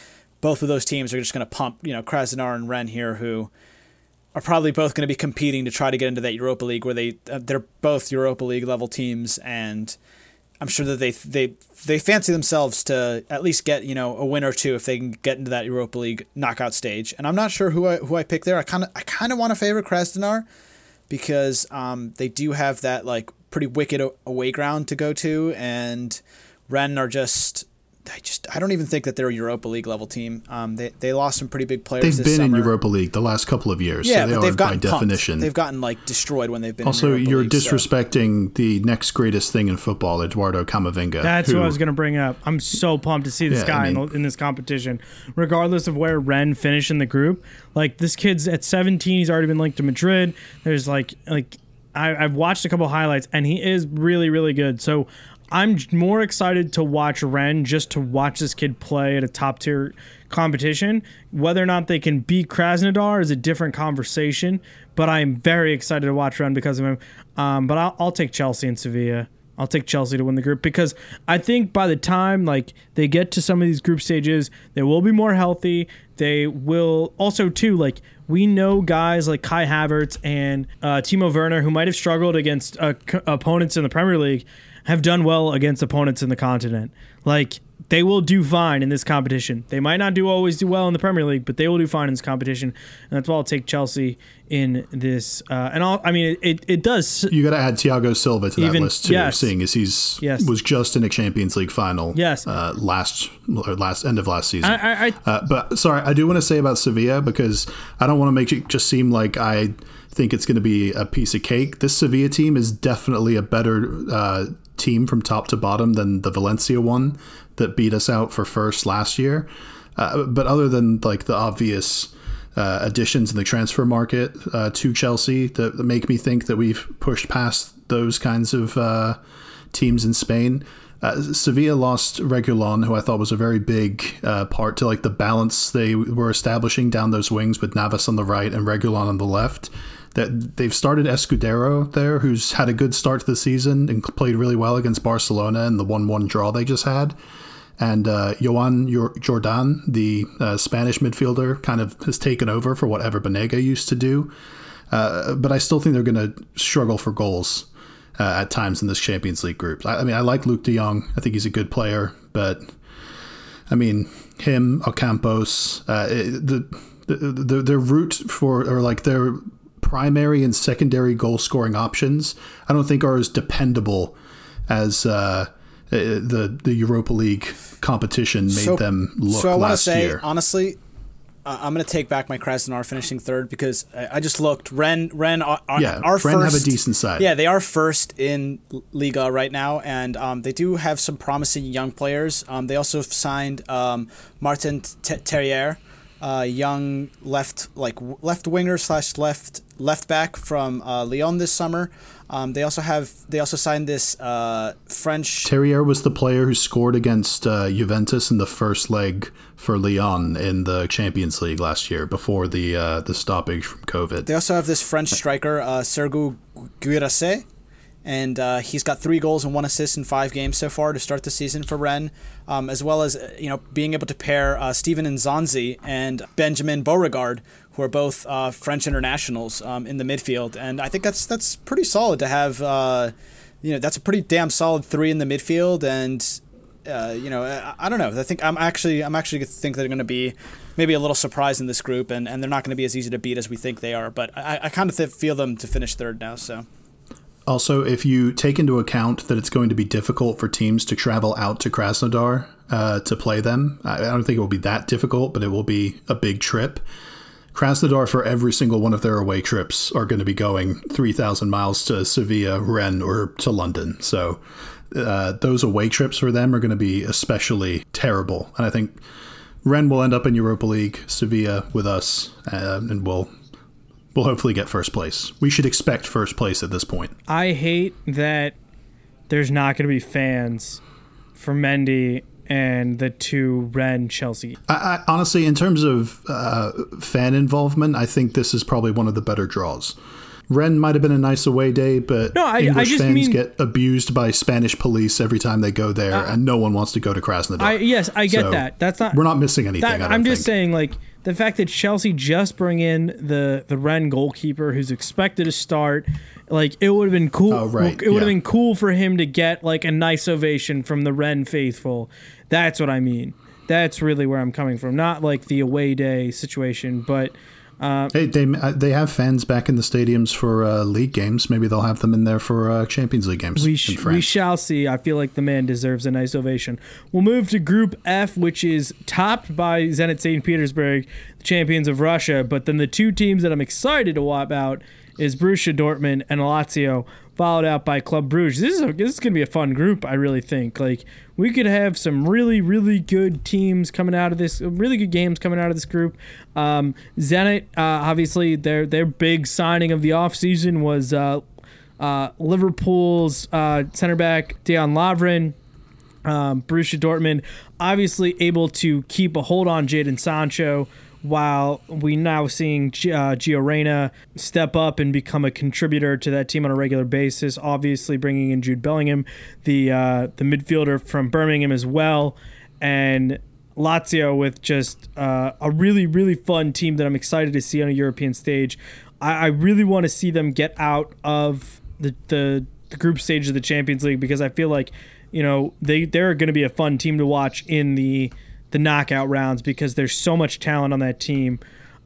both of those teams are just going to pump, you know, Krasnodar and Rennes here, who are probably both going to be competing to try to get into that Europa League, where they uh, they're both Europa League level teams, and I'm sure that they they they fancy themselves to at least get you know a win or two if they can get into that Europa League knockout stage. And I'm not sure who I who I pick there. I kind of I kind of want to favor Krasnodar because um, they do have that like pretty wicked away ground to go to, and Rennes are just. I just I don't even think that they're a Europa League level team. Um, they they lost some pretty big players. They've this been summer. in Europa League the last couple of years. Yeah, so they but are they've gotten by pumped. definition. They've gotten like destroyed when they've been. also, in Europa League. Also, you're League, so- disrespecting the next greatest thing in football, Eduardo Camavinga. That's who, what I was going to bring up. I'm so pumped to see this Yeah, guy I in, mean- the, in this competition, regardless of where Rennes finished in the group. Like this kid's at 17, he's already been linked to Madrid. There's like like I, I've watched a couple highlights, and he is really really good. So I'm more excited to watch Rennes just to watch this kid play at a top tier competition. Whether or not they can beat Krasnodar is a different conversation, but I'm very excited to watch Rennes because of him. Um, but I'll, I'll take Chelsea and Sevilla. I'll take Chelsea to win the group because I think by the time like they get to some of these group stages, they will be more healthy. They will also too like we know guys like Kai Havertz and uh, Timo Werner who might have struggled against uh, c- opponents in the Premier League have done well against opponents in the continent. Like they will do fine in this competition. They might not do always do well in the Premier League, but they will do fine in this competition. And that's why I'll take Chelsea in this. Uh, and I'll, I mean, it, it, does You got to add Thiago Silva to that Even- list too, yes. seeing as he's Yes. was just in a Champions League final. Yes. uh, last or last end of last season. I, I, I Uh, but sorry, I do want to say about Sevilla because I don't want to make it just seem like I think it's going to be a piece of cake. This Sevilla team is definitely a better uh, team from top to bottom than the Valencia one that beat us out for first last year. Uh, but other than like the obvious uh, additions in the transfer market uh, to Chelsea that make me think that we've pushed past those kinds of uh, teams in Spain. Uh, Sevilla lost Reguilón, who I thought was a very big uh, part to like the balance they were establishing down those wings with Navas on the right and Reguilón on the left. That they've started Escudero there, who's had a good start to the season and played really well against Barcelona in the one-one draw they just had. And uh, Joan Jordan, the uh, Spanish midfielder, kind of has taken over for whatever Banega used to do. Uh, but I still think they're going to struggle for goals uh, at times in this Champions League group. I, I mean, I like Luuk De Jong. I think he's a good player, but I mean, him, Ocampos, uh, the, the, the their route for or like their primary and secondary goal scoring options, I don't think are as dependable as uh, uh, the the Europa League competition made them look so I want to last say year. honestly, I'm going to take back my Krasnodar finishing third because I, just looked. Rennes, Rennes, are, Yeah, are Rennes have a decent side. Yeah, they are first in Liga right now, and um, they do have some promising young players. Um, they also signed um, Martin Terrier, uh, young left like left winger slash left left back from uh, Lyon this summer. Um, they also have they also signed this uh, French Terrier was the player who scored against uh, Juventus in the first leg for Lyon in the Champions League last year before the uh, the stoppage from COVID. They also have this French striker, uh, Serhou Guirassy, and uh, he's got three goals and one assist in five games so far to start the season for Rennes, um, as well as you know being able to pair uh, Steven Nzonzi and Benjamin Bourigeaud, who are both uh, French internationals um, in the midfield, and I think that's that's pretty solid to have. Uh, you know, that's a pretty damn solid three in the midfield, and uh, you know, I, I, don't know. I think I'm actually I'm actually think they're going to be maybe a little surprised in this group, and, and they're not going to be as easy to beat as we think they are. But I, I kind of th- feel them to finish third now. So. Also, if you take into account that it's going to be difficult for teams to travel out to Krasnodar uh, to play them, I don't think it will be that difficult, but it will be a big trip. Krasnodar, for every single one of their away trips, are going to be going 3,000 miles to Sevilla, Rennes, or to London. So uh, those away trips for them are going to be especially terrible. And I think Rennes will end up in Europa League, Sevilla with us, uh, and we'll we'll hopefully get first place. We should expect first place at this point. I hate that there's not going to be fans for Mendy and the two Rennes Chelsea. I, I, honestly, in terms of uh, fan involvement, I think this is probably one of the better draws. Rennes might have been a nice away day, but no, I, English I fans mean, get abused by Spanish police every time they go there, uh, and no one wants to go to Krasnodar. yes, I get so that. That's not. We're not missing anything. That, I'm just saying, like the fact that Chelsea just bring in the the Rennes goalkeeper who's expected to start, like it would have been cool. Oh, right. It would have yeah. been cool for him to get like a nice ovation from the Rennes faithful. That's what I mean. That's really where I'm coming from. Not like the away day situation, but uh, hey, they uh, they have fans back in the stadiums for uh, league games. Maybe they'll have them in there for uh, Champions League games. We, sh- we shall see. I feel like the man deserves a nice ovation. We'll move to Group F, which is topped by Zenit St. Petersburg, the champions of Russia. But then the two teams that I'm excited to watch out is Borussia Dortmund and Lazio followed out by Club Bruges. This is a, this is to be a fun group, I really think. Like we could have some really really good teams coming out of this, really good games coming out of this group. Um, Zenit, uh, obviously, their their big signing of the offseason was uh, uh, Liverpool's uh, center back Dejan Lovren. Um, Borussia Dortmund obviously able to keep a hold on Jadon Sancho while we now seeing uh, Gio Reyna step up and become a contributor to that team on a regular basis. Obviously, bringing in Jude Bellingham, the uh, the midfielder from Birmingham as well, and Lazio with just uh, a really really fun team that I'm excited to see on a European stage. I, I really want to see them get out of the, the the group stage of the Champions League because I feel like you know they they're going to be a fun team to watch in the the knockout rounds because there's so much talent on that team.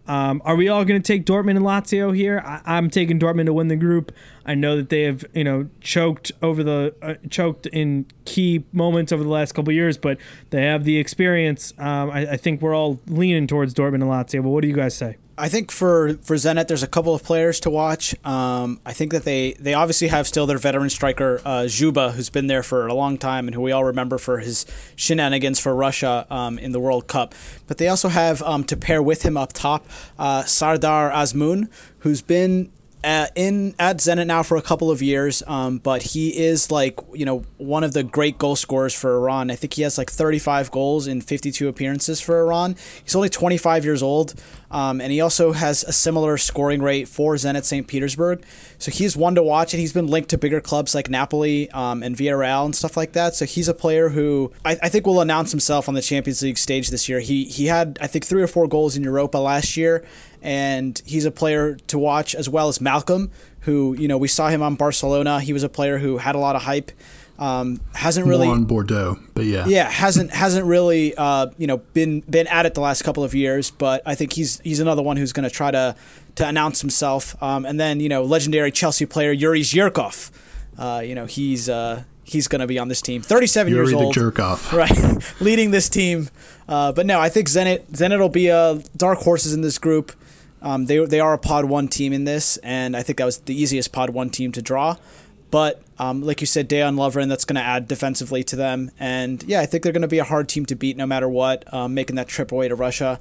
Um, are we all going to take Dortmund and Lazio here? I, am taking Dortmund to win the group. I know that they have, you know, choked over the uh, choked in key moments over the last couple years, but they have the experience. Um, I, I, think we're all leaning towards Dortmund and Lazio. But what do you guys say? I think for for Zenit, there's a couple of players to watch. Um, I think that they they obviously have still their veteran striker uh, Dzyuba, who's been there for a long time and who we all remember for his shenanigans for Russia um, in the World Cup. But they also have um, to pair with him up top uh, Sardar Azmoun, who's been at, in at Zenit now for a couple of years, um, but he is like you know one of the great goal scorers for Iran. I think he has like 35 goals in 52 appearances for Iran. He's only 25 years old, um, and he also has a similar scoring rate for Zenit St. Petersburg. So he's one to watch, and he's been linked to bigger clubs like Napoli um, and Villarreal and stuff like that. So he's a player who I, I think will announce himself on the Champions League stage this year. He he had I think three or four goals in Europa last year and he's a player to watch as well as Malcom, who you know we saw him on Barcelona. He was a player who had a lot of hype. Um, hasn't really More on Bordeaux, but yeah, yeah, hasn't hasn't really uh, you know been been at it the last couple of years. But I think he's he's another one who's going to try to to announce himself. Um, and then you know legendary Chelsea player Yuri Zhirkov. Uh, you know he's uh, he's going to be on this team. 37 years old. the jerk. Right. Leading this team. Uh, but no, I think Zenit Zenit will be uh, dark horses in this group. Um, they, they are a pod one team in this, and I think that was the easiest pod one team to draw. But um, like you said, Dejan Lovren, that's going to add defensively to them. And yeah, I think they're going to be a hard team to beat no matter what, um, making that trip away to Russia.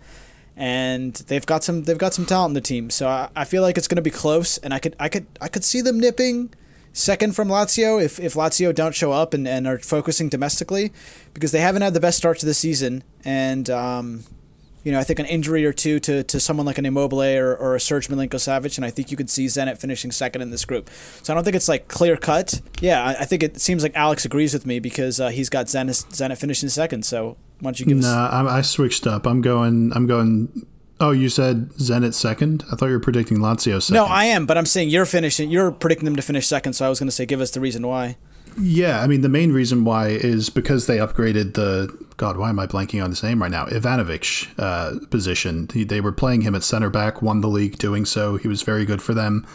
And they've got some they've got some talent in the team, so I, I feel like it's going to be close. And I could I could I could see them nipping second from Lazio if, if Lazio don't show up and, and are focusing domestically because they haven't had the best start to the season. And um, you know, I think an injury or two to, to someone like an Immobile or, or a Sergej Milinković-Savić, and I think you could see Zenit finishing second in this group. So I don't think it's like clear cut. Yeah, I, I think it seems like Alex agrees with me because uh, he's got Zenit, Zenit finishing second. So why don't you give us? Nah, I, I switched up. I'm going. I'm going. Oh, you said Zenit second. I thought you were predicting Lazio second. No, I am, but I'm saying you're finishing. You're predicting them to finish second. So I was going to say, give us the reason why. Yeah, I mean the main reason why is because they upgraded the God. Why am I blanking on his name right now? Ivanovic uh, position. He, they were playing him at center back. Won the league doing so. He was very good for them.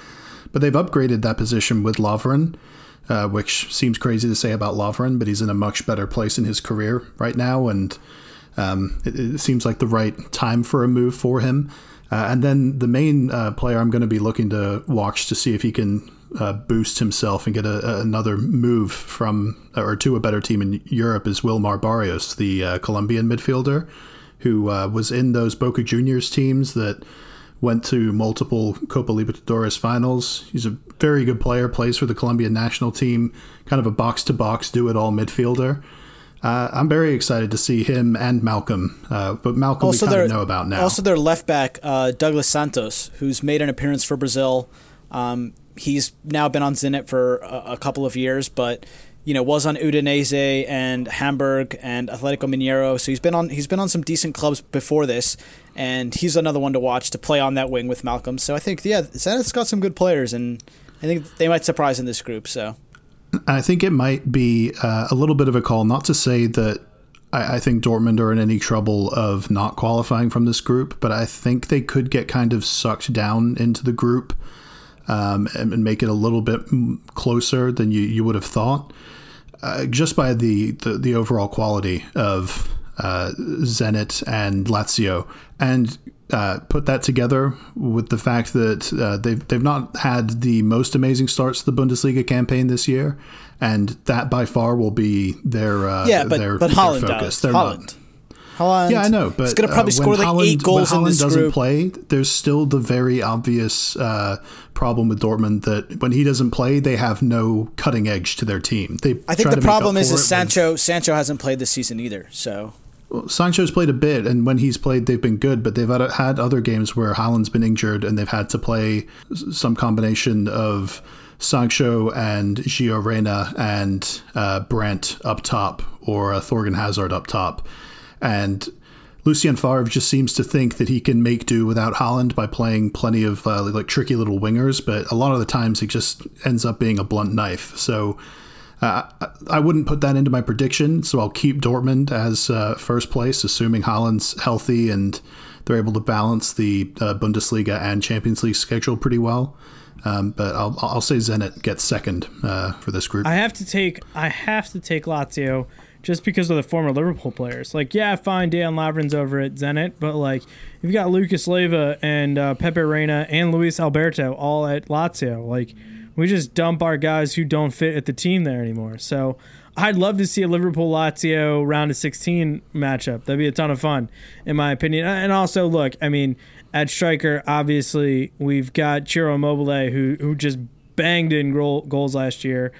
But they've upgraded that position with Lovren, uh, which seems crazy to say about Lovren, but he's in a much better place in his career right now, and um, it, it, seems like the right time for a move for him. Uh, and then the main uh, player I'm going to be looking to watch to see if he can uh, boost himself and get a, another move from or to a better team in Europe is Wilmar Barrios, the uh, Colombian midfielder, who uh, was in those Boca Juniors teams that went to multiple Copa Libertadores finals. He's a very good player, plays for the Colombian national team, kind of a box to box, do it all midfielder. Uh, I'm very excited to see him and Malcom, uh, but Malcom also we kind of know about now. Also, their left back uh, Douglas Santos, who's made an appearance for Brazil. Um, he's now been on Zenit for a, a, couple of years, but you know was on Udinese and Hamburg and Atletico Mineiro. So he's been on he's been on some decent clubs before this, and he's another one to watch to play on that wing with Malcom. So I think yeah, Zenit's got some good players, and I think they might surprise in this group. So. I think it might be uh, a little bit of a call, not to say that I, I, think Dortmund are in any trouble of not qualifying from this group, but I think they could get kind of sucked down into the group um, and, and, make it a little bit closer than you, you would have thought, uh, just by the, the, the, overall quality of uh, Zenit and Lazio. And uh, put that together with the fact that uh, they've they've not had the most amazing starts to the Bundesliga campaign this year, and that by far will be their uh, yeah, but their, but Haaland their focus. Does. Haaland. Haaland. Yeah, I know, but he's going to probably uh, score like eight goals when this doesn't group. play. There's still the very obvious uh, problem with Dortmund that when he doesn't play, they have no cutting edge to their team. They I think the problem is, is Sancho. With, Sancho hasn't played this season either, so well, Sancho's played a bit, and when he's played, they've been good. But they've had, had other games where Haaland's been injured, and they've had to play some combination of Sancho and Gio Reyna and uh, Brandt up top, or uh, Thorgan Hazard up top, and Lucien Favre just seems to think that he can make do without Haaland by playing plenty of uh, like tricky little wingers, but a lot of the times he just ends up being a blunt knife. So uh, I wouldn't put that into my prediction, so I'll keep Dortmund as uh, first place, assuming Haaland's healthy and they're able to balance the uh, Bundesliga and Champions League schedule pretty well. Um, but I'll, I'll say Zenit gets second uh, for this group. I have to take I have to take Lazio just because of the former Liverpool players. Like, yeah, fine, Dan Lovren's over at Zenit, but like, you've got Lucas Leiva and uh, Pepe Reina and Luis Alberto all at Lazio. Like, we just dump our guys who don't fit at the team there anymore. So I'd love to see a Liverpool Lazio round of 16 matchup. That'd be a ton of fun, in my opinion. And also, look, I mean, at striker, obviously, we've got Ciro Immobile, who who just banged in goal, goals last year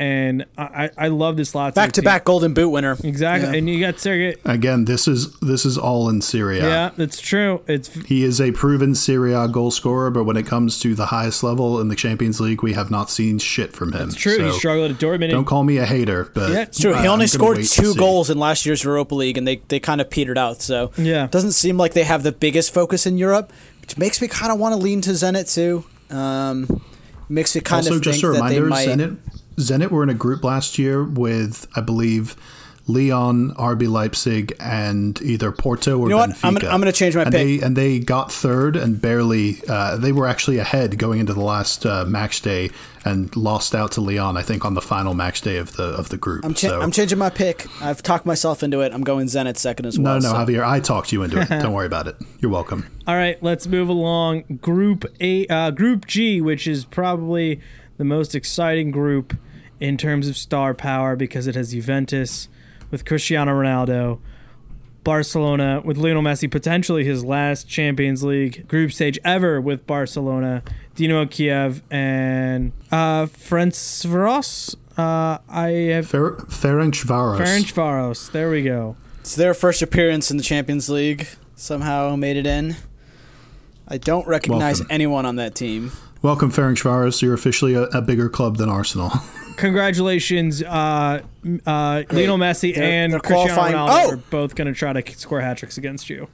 and I, I love this lot. Back to back Golden Boot winner. Exactly, yeah. and you got Sergey. Again, this is this is all in Serie A. Yeah, that's true. It's he is a proven Serie A goal scorer, but when it comes to the highest level in the Champions League, we have not seen shit from him. That's true. So he struggled at Dortmund. Don't call me a hater, but yeah, it's true. He only scored two goals in last year's Europa League, and they they kind of petered out. So yeah, it doesn't seem like they have the biggest focus in Europe, which makes me kind of want to lean to Zenit too. Um, makes me kind also, of just think a reminder, that they might. Zenit Zenit were in a group last year with, I believe, Lyon, RB Leipzig, and either Porto or you know Benfica. What? I'm gonna, I'm gonna change my and pick. They, and they got third and barely. Uh, they were actually ahead going into the last uh, match day and lost out to Lyon. I think on the final match day of the of the group. I'm, cha- so, I'm changing my pick. I've talked myself into it. I'm going Zenit second as well. No, no, so. Javier, I talked you into it. Don't worry about it. You're welcome. All right, let's move along. Group A, uh, Group G, which is probably the most exciting group in terms of star power because it has Juventus with Cristiano Ronaldo, Barcelona with Lionel Messi, potentially his last Champions League group stage ever with Barcelona, Dinamo Kiev, and uh, Ferencvaros. Uh, I have Fer- Ferencvaros. Ferencvaros. There we go. It's their first appearance in the Champions League. somehow made it in. I don't recognize Welcome. anyone on that team. Welcome, Ferencvaros. You're officially a, a bigger club than Arsenal. Congratulations, uh, uh, Lionel Messi They're- and they're Cristiano qualifying- Ronaldo Oh! are both going to try to score hat tricks against you.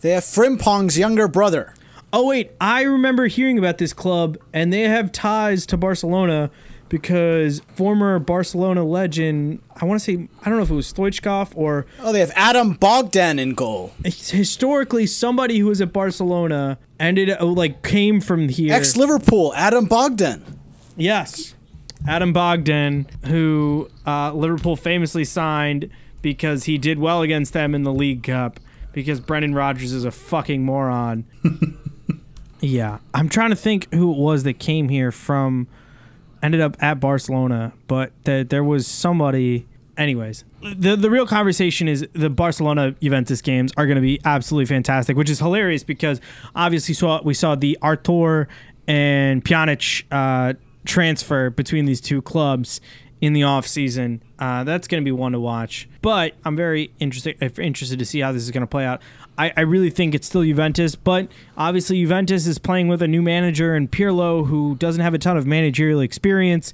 They have Frimpong's younger brother. Oh wait, I remember hearing about this club, and they have ties to Barcelona because former Barcelona legend, I want to say, I don't know if it was Stoichkov or Oh, they have Adam Bogdan in goal. historically somebody who was at Barcelona ended uh, like came from here. Ex Liverpool, Adam Bogdan. Yes. Adam Bogdan, who uh, Liverpool famously signed because he did well against them in the League Cup because Brendan Rodgers is a fucking moron. yeah. I'm trying to think who it was that came here from, ended up at Barcelona, but that there was somebody. Anyways, the the real conversation is the Barcelona Juventus games are going to be absolutely fantastic, which is hilarious because obviously saw we saw the Arthur and Pjanic uh, transfer between these two clubs in the off season. Uh, that's going to be one to watch. But I'm very interested interested to see how this is going to play out. I, I really think it's still Juventus, but obviously Juventus is playing with a new manager and Pirlo, who doesn't have a ton of managerial experience,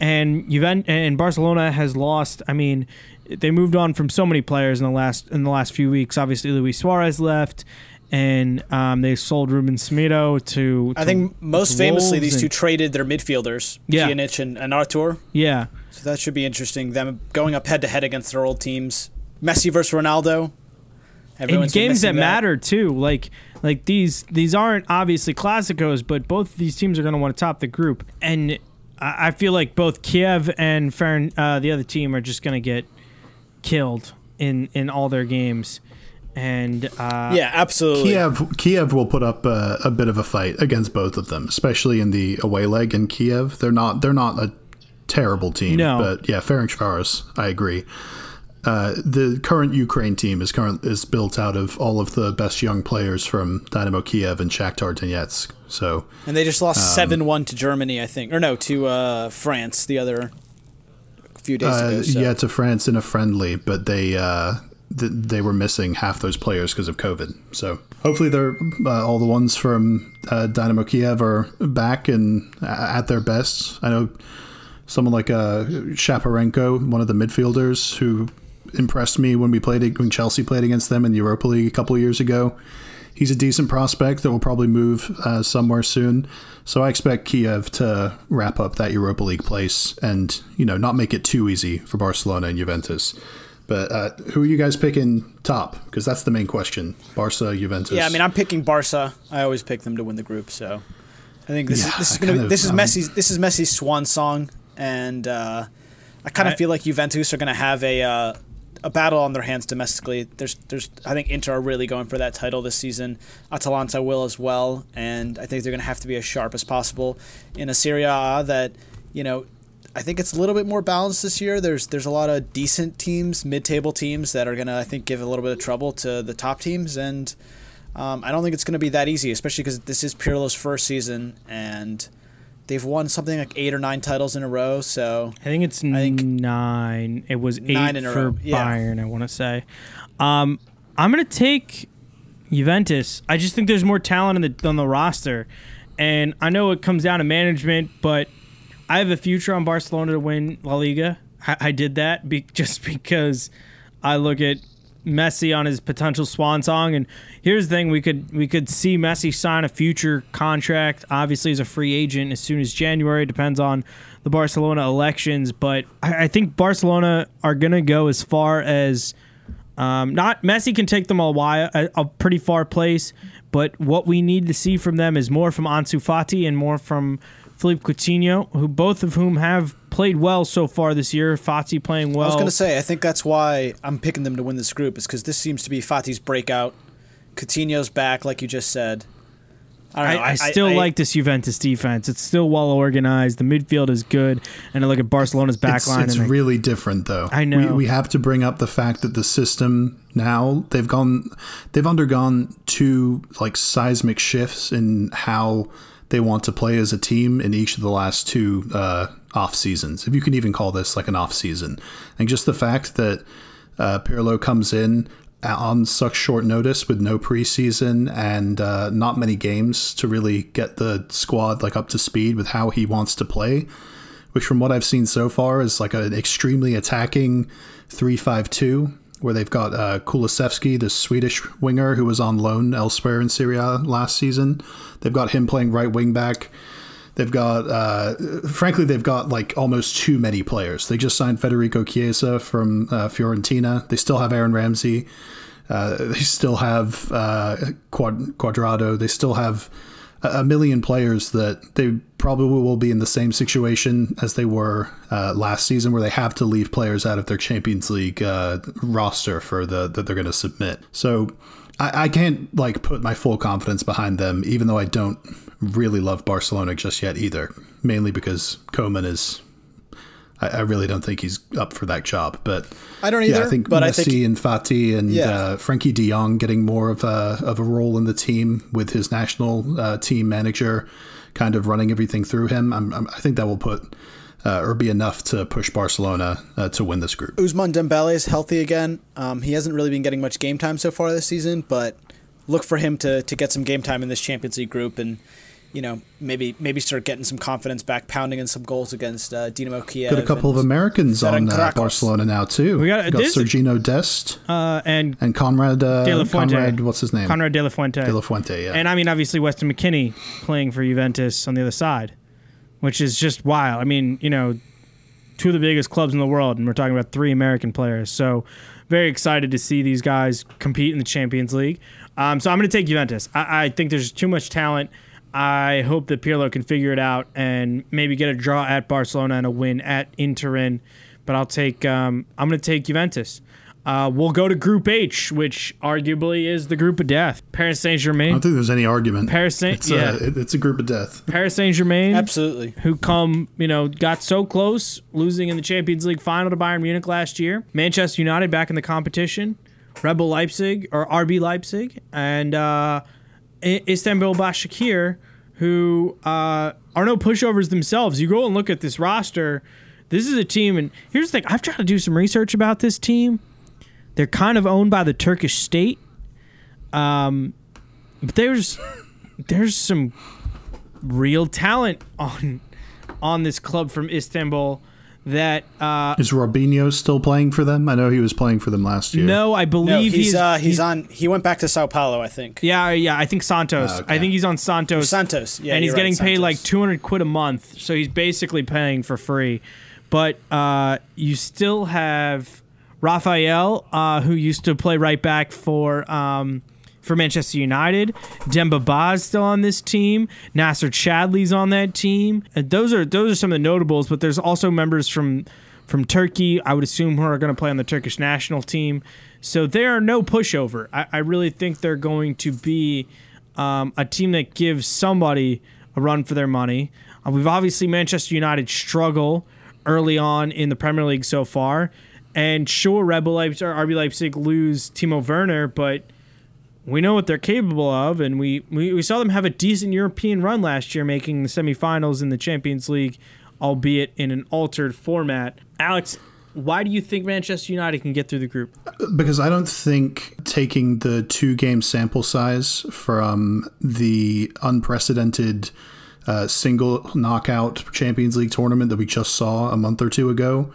and Juventus and Barcelona has lost. I mean, they moved on from so many players in the last in the last few weeks. Obviously, Luis Suarez left. And um, they sold Ruben Smito to, I think most to famously, these two and- traded their midfielders, Yeah. And, and Arthur. Yeah, So that should be interesting. Them going up head to head against their old teams. Messi versus Ronaldo. In Everyone's games missing that matter too. Like like these these aren't obviously classicos, but both of these teams are going to want to top the group, and I I feel like both Kiev and Fern, uh, the other team, are just going to get killed in in all their games, and uh, Yeah, absolutely. Kiev Kiev will put up a, a bit of a fight against both of them, especially in the away leg in Kiev. They're not they're not a terrible team, No. but yeah, Ferencvaros, I agree. Uh, the current Ukraine team is current is built out of all of the best young players from Dynamo Kiev and Shakhtar Donetsk. So And they just Um, lost seven one to Germany, I think, or no, to uh, France the other few days uh, ago. So. yeah, to France in a friendly, but they uh, th- they were missing half those players because of COVID. So hopefully, they're uh, all the ones from uh, Dynamo Kiev are back and at their best. I know someone like uh, Shaparenko, one of the midfielders who impressed me when we played when Chelsea played against them in the Europa League a couple of years ago. He's a decent prospect that will probably move uh, somewhere soon. So I expect Kiev to wrap up that Europa League place and you know not make it too easy for Barcelona and Juventus. But uh, who are you guys picking top? Because that's the main question. Barca, Juventus. Yeah, I mean, I'm picking Barca. I always pick them to win the group, so I think this Yeah, is this is I gonna be, of, this is um, Messi's this is Messi's swan song, and uh, I kind of feel like Juventus are gonna have a uh, a battle on their hands domestically. There's there's I think Inter are really going for that title this season. Atalanta will as well, and I think they're gonna have to be as sharp as possible in a Serie A that you know. I think it's a little bit more balanced this year. There's there's a lot of decent teams, mid-table teams that are gonna I think give a little bit of trouble to the top teams, and um, I don't think it's going to be that easy, especially because this is Pirlo's first season, and they've won something like eight or nine titles in a row. So I think it's think- nine. It was eight Nine in a for yeah. Bayern. I want to say. Um, I'm gonna take Juventus. I just think there's more talent on the on the roster, and I know it comes down to management, but I have a future on Barcelona to win La Liga. I, I did that be, just because I look at Messi on his potential swan song, and here's the thing: we could we could see Messi sign a future contract, obviously as a free agent as soon as January. Depends on the Barcelona elections, but I, I think Barcelona are gonna go as far as um, not Messi can take them a while, a, a pretty far place, but what we need to see from them is more from Ansu Fati and more from Philippe Coutinho, who both of whom have played well so far this year. Fati playing well. I was going to say, I think that's why I'm picking them to win this group, is because this seems to be Fati's breakout. Coutinho's back, like you just said. I don't know. I, I still I- like this Juventus defense. It's still well organized. The midfield is good, and I look at Barcelona's back it's, line. it's and I- really different though. I know. We, we have to bring up the fact that the system now they've gone they've undergone two like seismic shifts in how they want to play as a team in each of the last two uh, off seasons. If you can even call this like an off season. And just the fact that uh, Pirlo comes in on such short notice with no preseason and uh, not many games to really get the squad like up to speed with how he wants to play. Which, from what I've seen so far, is like an extremely attacking three-five-two, where they've got uh, Kulusevski, the Swedish winger who was on loan elsewhere in Serie A last season. They've got him playing right wing back. They've got, uh, frankly, they've got like almost too many players. They just signed Federico Chiesa from uh, Fiorentina. They still have Aaron Ramsey. Uh, they still have uh, Quad- Cuadrado. They still have a million players that they probably will be in the same situation as they were uh, last season, where they have to leave players out of their Champions League uh, roster for the that they're going to submit. So I, I can't like put my full confidence behind them, even though I don't really love Barcelona just yet either. Mainly because Koeman is. I, I really don't think he's up for that job, but I don't yeah, either, I think but I Messi think- and Fati and Yeah. uh, Frenkie De Jong getting more of a of a role in the team with his national uh, team manager, kind of running everything through him. I'm, I'm, I think that will put uh, or be enough to push Barcelona uh, to win this group. Ousmane Dembele is healthy again. Um, he hasn't really been getting much game time so far this season, but look for him to, to get some game time in this Champions League group and you know maybe maybe start getting some confidence back, pounding in some goals against uh, Dinamo Kiev. Got a couple of Americans on uh, Barcelona now too. We got- got this- Sergino Dest Uh, and and Konrad uh, De La Fuente. Konrad. What's his name? Konrad De La Fuente. De La Fuente. Yeah. And I mean, obviously, Weston McKennie playing for Juventus on the other side, which is just wild. I mean, you know, two of the biggest clubs in the world, and we're talking about three American players. So, very excited to see these guys compete in the Champions League. Um, so, I'm going to take Juventus. I, I think there's too much talent. I hope that Pirlo can figure it out and maybe get a draw at Barcelona and a win at Interin. But I'll take. Um, I'm going to take Juventus. Uh, we'll go to Group H, which arguably is the group of death. Paris Saint Germain. I don't think there's any argument. Paris Saint- it's, yeah. a, it's a group of death. Paris Saint Germain, Absolutely. who come, you know, got so close, losing in the Champions League final to Bayern Munich last year. Manchester United back in the competition. Rebel Leipzig or RB Leipzig and uh, I- Istanbul Başakşehir, who uh, are no pushovers themselves. You go and look at this roster. This is a team, and here's the thing: I've tried to do some research about this team. They're kind of owned by the Turkish state. Um, but there's there's some real talent on on this club from Istanbul that uh Is Robinho still playing for them? I know he was playing for them last year. no I No, believe he's he's uh, he's on. He went back to Sao Paulo, I think. yeah yeah I think Santos Ah, okay. I think he's on Santos Santos. Yeah, and he's getting right, paid Santos. like 200 quid a month so he's basically paying for free but uh you still have Raphael uh who used to play right back for um for Manchester United, Demba Ba is still on this team. Nacer Chadli's on that team. And those are those are some of the notables. But there's also members from from Turkey. I would assume who are going to play on the Turkish national team. So they are no pushover. I, I really think they're going to be um, a team that gives somebody a run for their money. Uh, we've obviously Manchester United struggle early on in the Premier League so far, and sure, Rebel Leipzig or RB Leipzig lose Timo Werner, but we know what they're capable of, and we, we, we saw them have a decent European run last year, making the semifinals in the Champions League, albeit in an altered format. Alex, why do you think Manchester United can get through the group? because I don't think taking the two game sample size from the unprecedented uh, single knockout Champions League tournament that we just saw a month or two ago,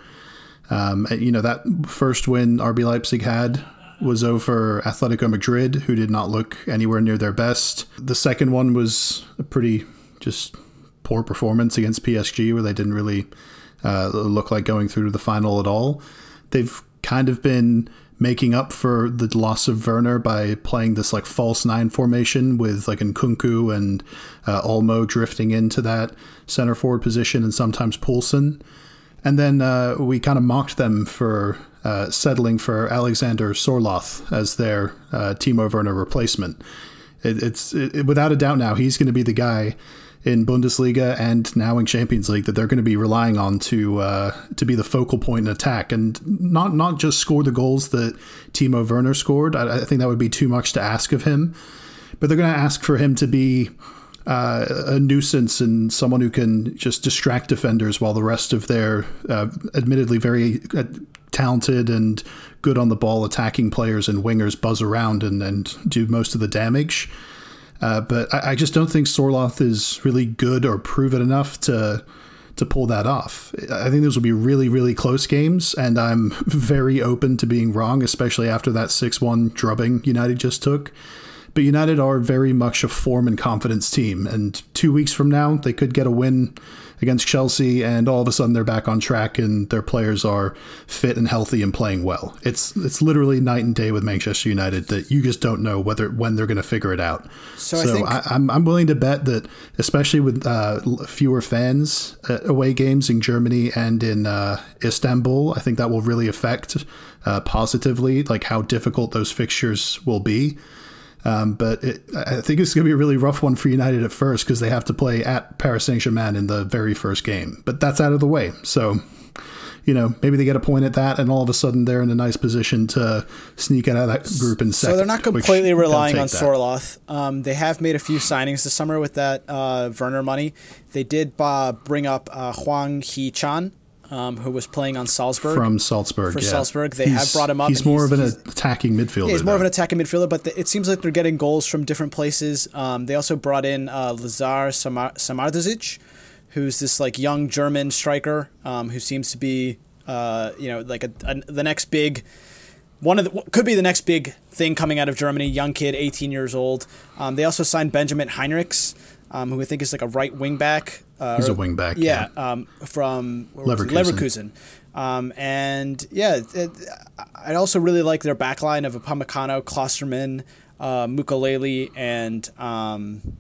um, you know, that first win RB Leipzig had was over Atletico Madrid, who did not look anywhere near their best. The second one was a pretty just poor performance against PSG, where they didn't really uh, look like going through to the final at all. They've kind of been making up for the loss of Werner by playing this like false nine formation with like Nkunku and uh, Olmo drifting into that center forward position and sometimes Poulsen. And then uh, we kind of mocked them for uh, settling for Alexander Sorloth as their uh, Timo Werner replacement. It, it's it, without a doubt now he's going to be the guy in Bundesliga and now in Champions League that they're going to be relying on to uh, to be the focal point in attack and not not just score the goals that Timo Werner scored. I, I think that would be too much to ask of him, but they're going to ask for him to be uh, a nuisance and someone who can just distract defenders while the rest of their uh, admittedly very uh, talented and good on the ball attacking players and wingers buzz around and, and do most of the damage. Uh, but I, I, just don't think Sorloth is really good or proven enough to to pull that off. I think those will be really, really close games, and I'm very open to being wrong, especially after that 6 1 drubbing United just took. But United are very much a form and confidence team. And two weeks from now, they could get a win against Chelsea, and all of a sudden they're back on track and their players are fit and healthy and playing well. It's it's literally night and day with Manchester United that you just don't know whether when they're going to figure it out. So, so I am I'm, I'm willing to bet that, especially with uh, fewer fans uh, away games in Germany and in uh, Istanbul, I think that will really affect uh, positively like how difficult those fixtures will be. Um, but it, I think it's going to be a really rough one for United at first because they have to play at Paris Saint Germain in the very first game. But that's out of the way. So, you know, maybe they get a point at that, and all of a sudden they're in a nice position to sneak out of that group in second. So they're not completely relying on Sorloth. Um, they have made a few signings this summer with that uh, Werner money. They did uh, bring up uh, Hwang Hee-chan um, who was playing on Salzburg from Salzburg. For yeah. Salzburg, they he's, have brought him up. He's more he's, of an attacking midfielder. Yeah, he's more though. of an attacking midfielder, but the, it seems like they're getting goals from different places. Um, they also brought in uh, Lazar Samar- Samardzic, who's this like young German striker um, who seems to be, uh, you know, like a, a, the next big. One of the could be the next big thing coming out of Germany. Young kid, 18 years old. Um, they also signed Benjamin Henrichs, um, who I think is like a right wing back. Uh, He's a wing back. Yeah, yeah. Um, from Leverkusen. Leverkusen. Um, and yeah, it, I also really like their backline of Upamecano, Klostermann, uh, and um,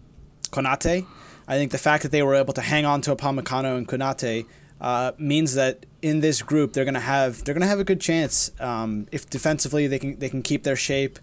Konate. I think the fact that they were able to hang on to Upamecano and Konate uh, means that in this group they're gonna have they're gonna have a good chance um, if defensively they can they can keep their shape.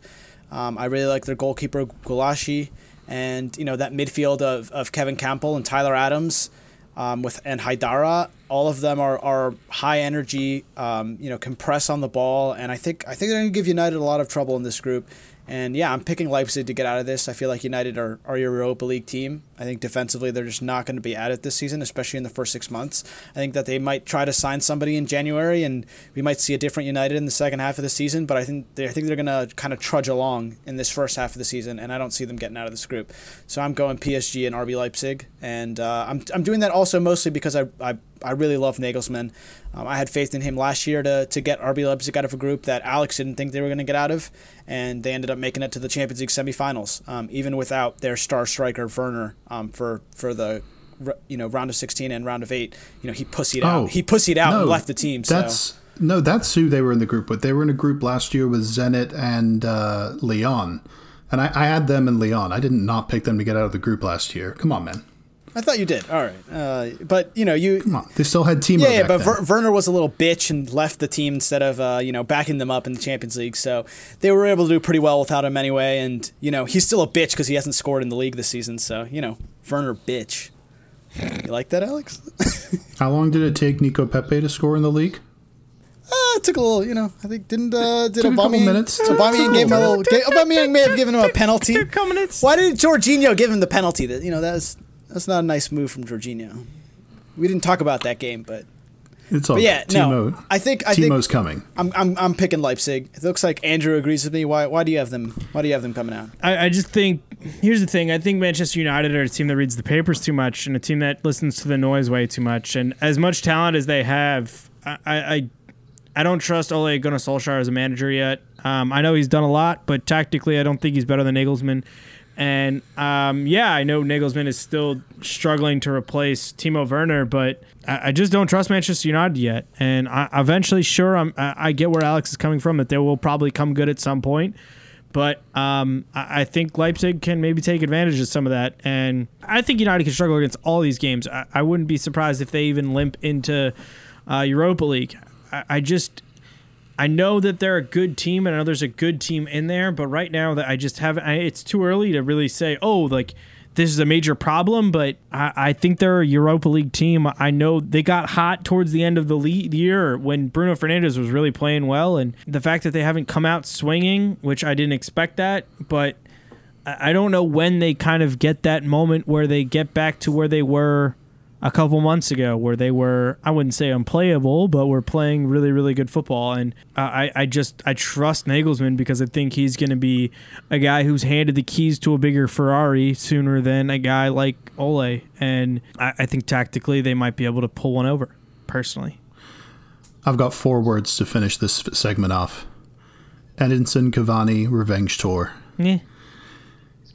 Um, I really like their goalkeeper Gulácsi and you know that midfield of, of Kevin Kampl and Tyler Adams um, with and Haidara, all of them are, are high energy, um, you know, compress on the ball, and I think I think they're going to give United a lot of trouble in this group. And yeah, I'm picking Leipzig to get out of this. I feel like United are, are your Europa League team. I think defensively they're just not going to be at it this season, especially in the first six months. I think that they might try to sign somebody in January, and we might see a different United in the second half of the season. But I think they, I think they're going to kind of trudge along in this first half of the season, and I don't see them getting out of this group. So I'm going PSG and RB Leipzig, and uh, I'm I'm doing that also mostly because I I I really love Nagelsmann. Um, I had faith in him last year to, to get RB Leipzig out of a group that Alex didn't think they were going to get out of, and they ended up making it to the Champions League semifinals, um, even without their star striker Werner um, for for the you know round of 16 and round of eight. You know he pussied oh, out. He pussied out no, and left the team. That's so. no, that's who they were in the group with. They were in a group last year with Zenit and uh, Lyon. And I, I had them in Lyon. I didn't not pick them to get out of the group last year. Come on, man. I thought you did. All right, uh, but you know you. Come on, they still had Timo. Yeah, yeah, but Ver- Werner was a little bitch and left the team instead of uh, you know backing them up in the Champions League. So they were able to do pretty well without him anyway. And you know he's still a bitch because he hasn't scored in the league this season. So you know Werner bitch. You like that, Alex? How long did it take Nico Pepe to score in the league? Uh, it took a little, you know. I think didn't uh, did took Aubameyang, minutes. So Aubameyang gave him a little. Gave, Aubameyang may have given him a penalty. Why did Jorginho give him the penalty? That you know that was that's not a nice move from Jorginho. We didn't talk about that game, but it's all. But yeah, Timo, no. I think I Timo's think coming. I'm, I'm I'm picking Leipzig. It looks like Andrew agrees with me. Why why do you have them? Why do you have them coming out? I, I just think here's the thing. I think Manchester United are a team that reads the papers too much and a team that listens to the noise way too much. And as much talent as they have, I I, I don't trust Ole Gunnar Solskjaer as a manager yet. Um, I know he's done a lot, but tactically, I don't think he's better than Nagelsmann. And um, yeah, I know Nagelsmann is still struggling to replace Timo Werner, but I, I just don't trust Manchester United yet. And I, eventually, sure, I'm, I, I get where Alex is coming from that they will probably come good at some point. But um, I, I think Leipzig can maybe take advantage of some of that. And I think United can struggle against all these games. I, wouldn't be surprised if they even limp into uh, Europa League. I just I know that they're a good team, and I know there's a good team in there, but right now that I just haven't. It's too early to really say, oh, like this is a major problem. But I, I, think they're a Europa League team. I know they got hot towards the end of the lead year when Bruno Fernandes was really playing well, and the fact that they haven't come out swinging, which I didn't expect that, but I don't know when they kind of get that moment where they get back to where they were a couple months ago, where they were, I wouldn't say unplayable, but were playing really, really good football. And uh, I, I just, I trust Nagelsmann because I think he's going to be a guy who's handed the keys to a bigger Ferrari sooner than a guy like Ole. And I, I think tactically they might be able to pull one over, personally. I've got four words to finish this segment off. Edinson Cavani revenge tour. Yeah.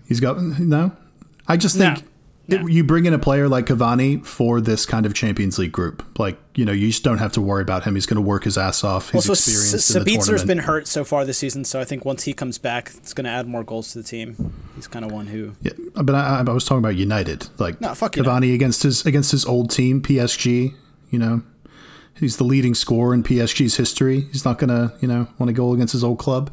He's got no. I just think No. It- you bring in a player like Cavani for this kind of Champions League group. Like you know, you just don't have to worry about him. He's going to work his ass off. He's Also, experienced in the Sabitzer's been hurt so far this season, so I think once he comes back, it's going to add more goals to the team. He's kind of one who. Yeah, but I, I was talking about United. Like No, fuck Cavani against his against his old team, PSG. You know, he's the leading scorer in PSG's history. He's not gonna you know want to go against his old club.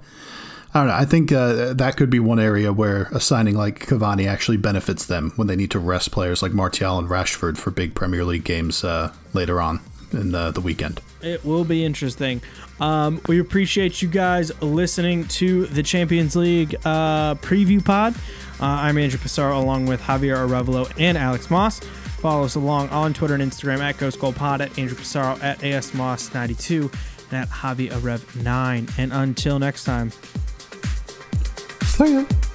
I don't know. I think uh, that could be one area where a signing like Cavani actually benefits them when they need to rest players like Martial and Rashford for big Premier League games uh, later on in the, the weekend. It will be interesting. Um, we appreciate you guys listening to the Champions League uh, preview pod. Uh, I'm Andrew Pissarro along with Javier Arevalo and Alex Moss. Follow us along on Twitter and Instagram at Ghost Gold Pod, at Andrew Pissarro, at ASMoss92, and at Javi Arev9. And until next time. See ya.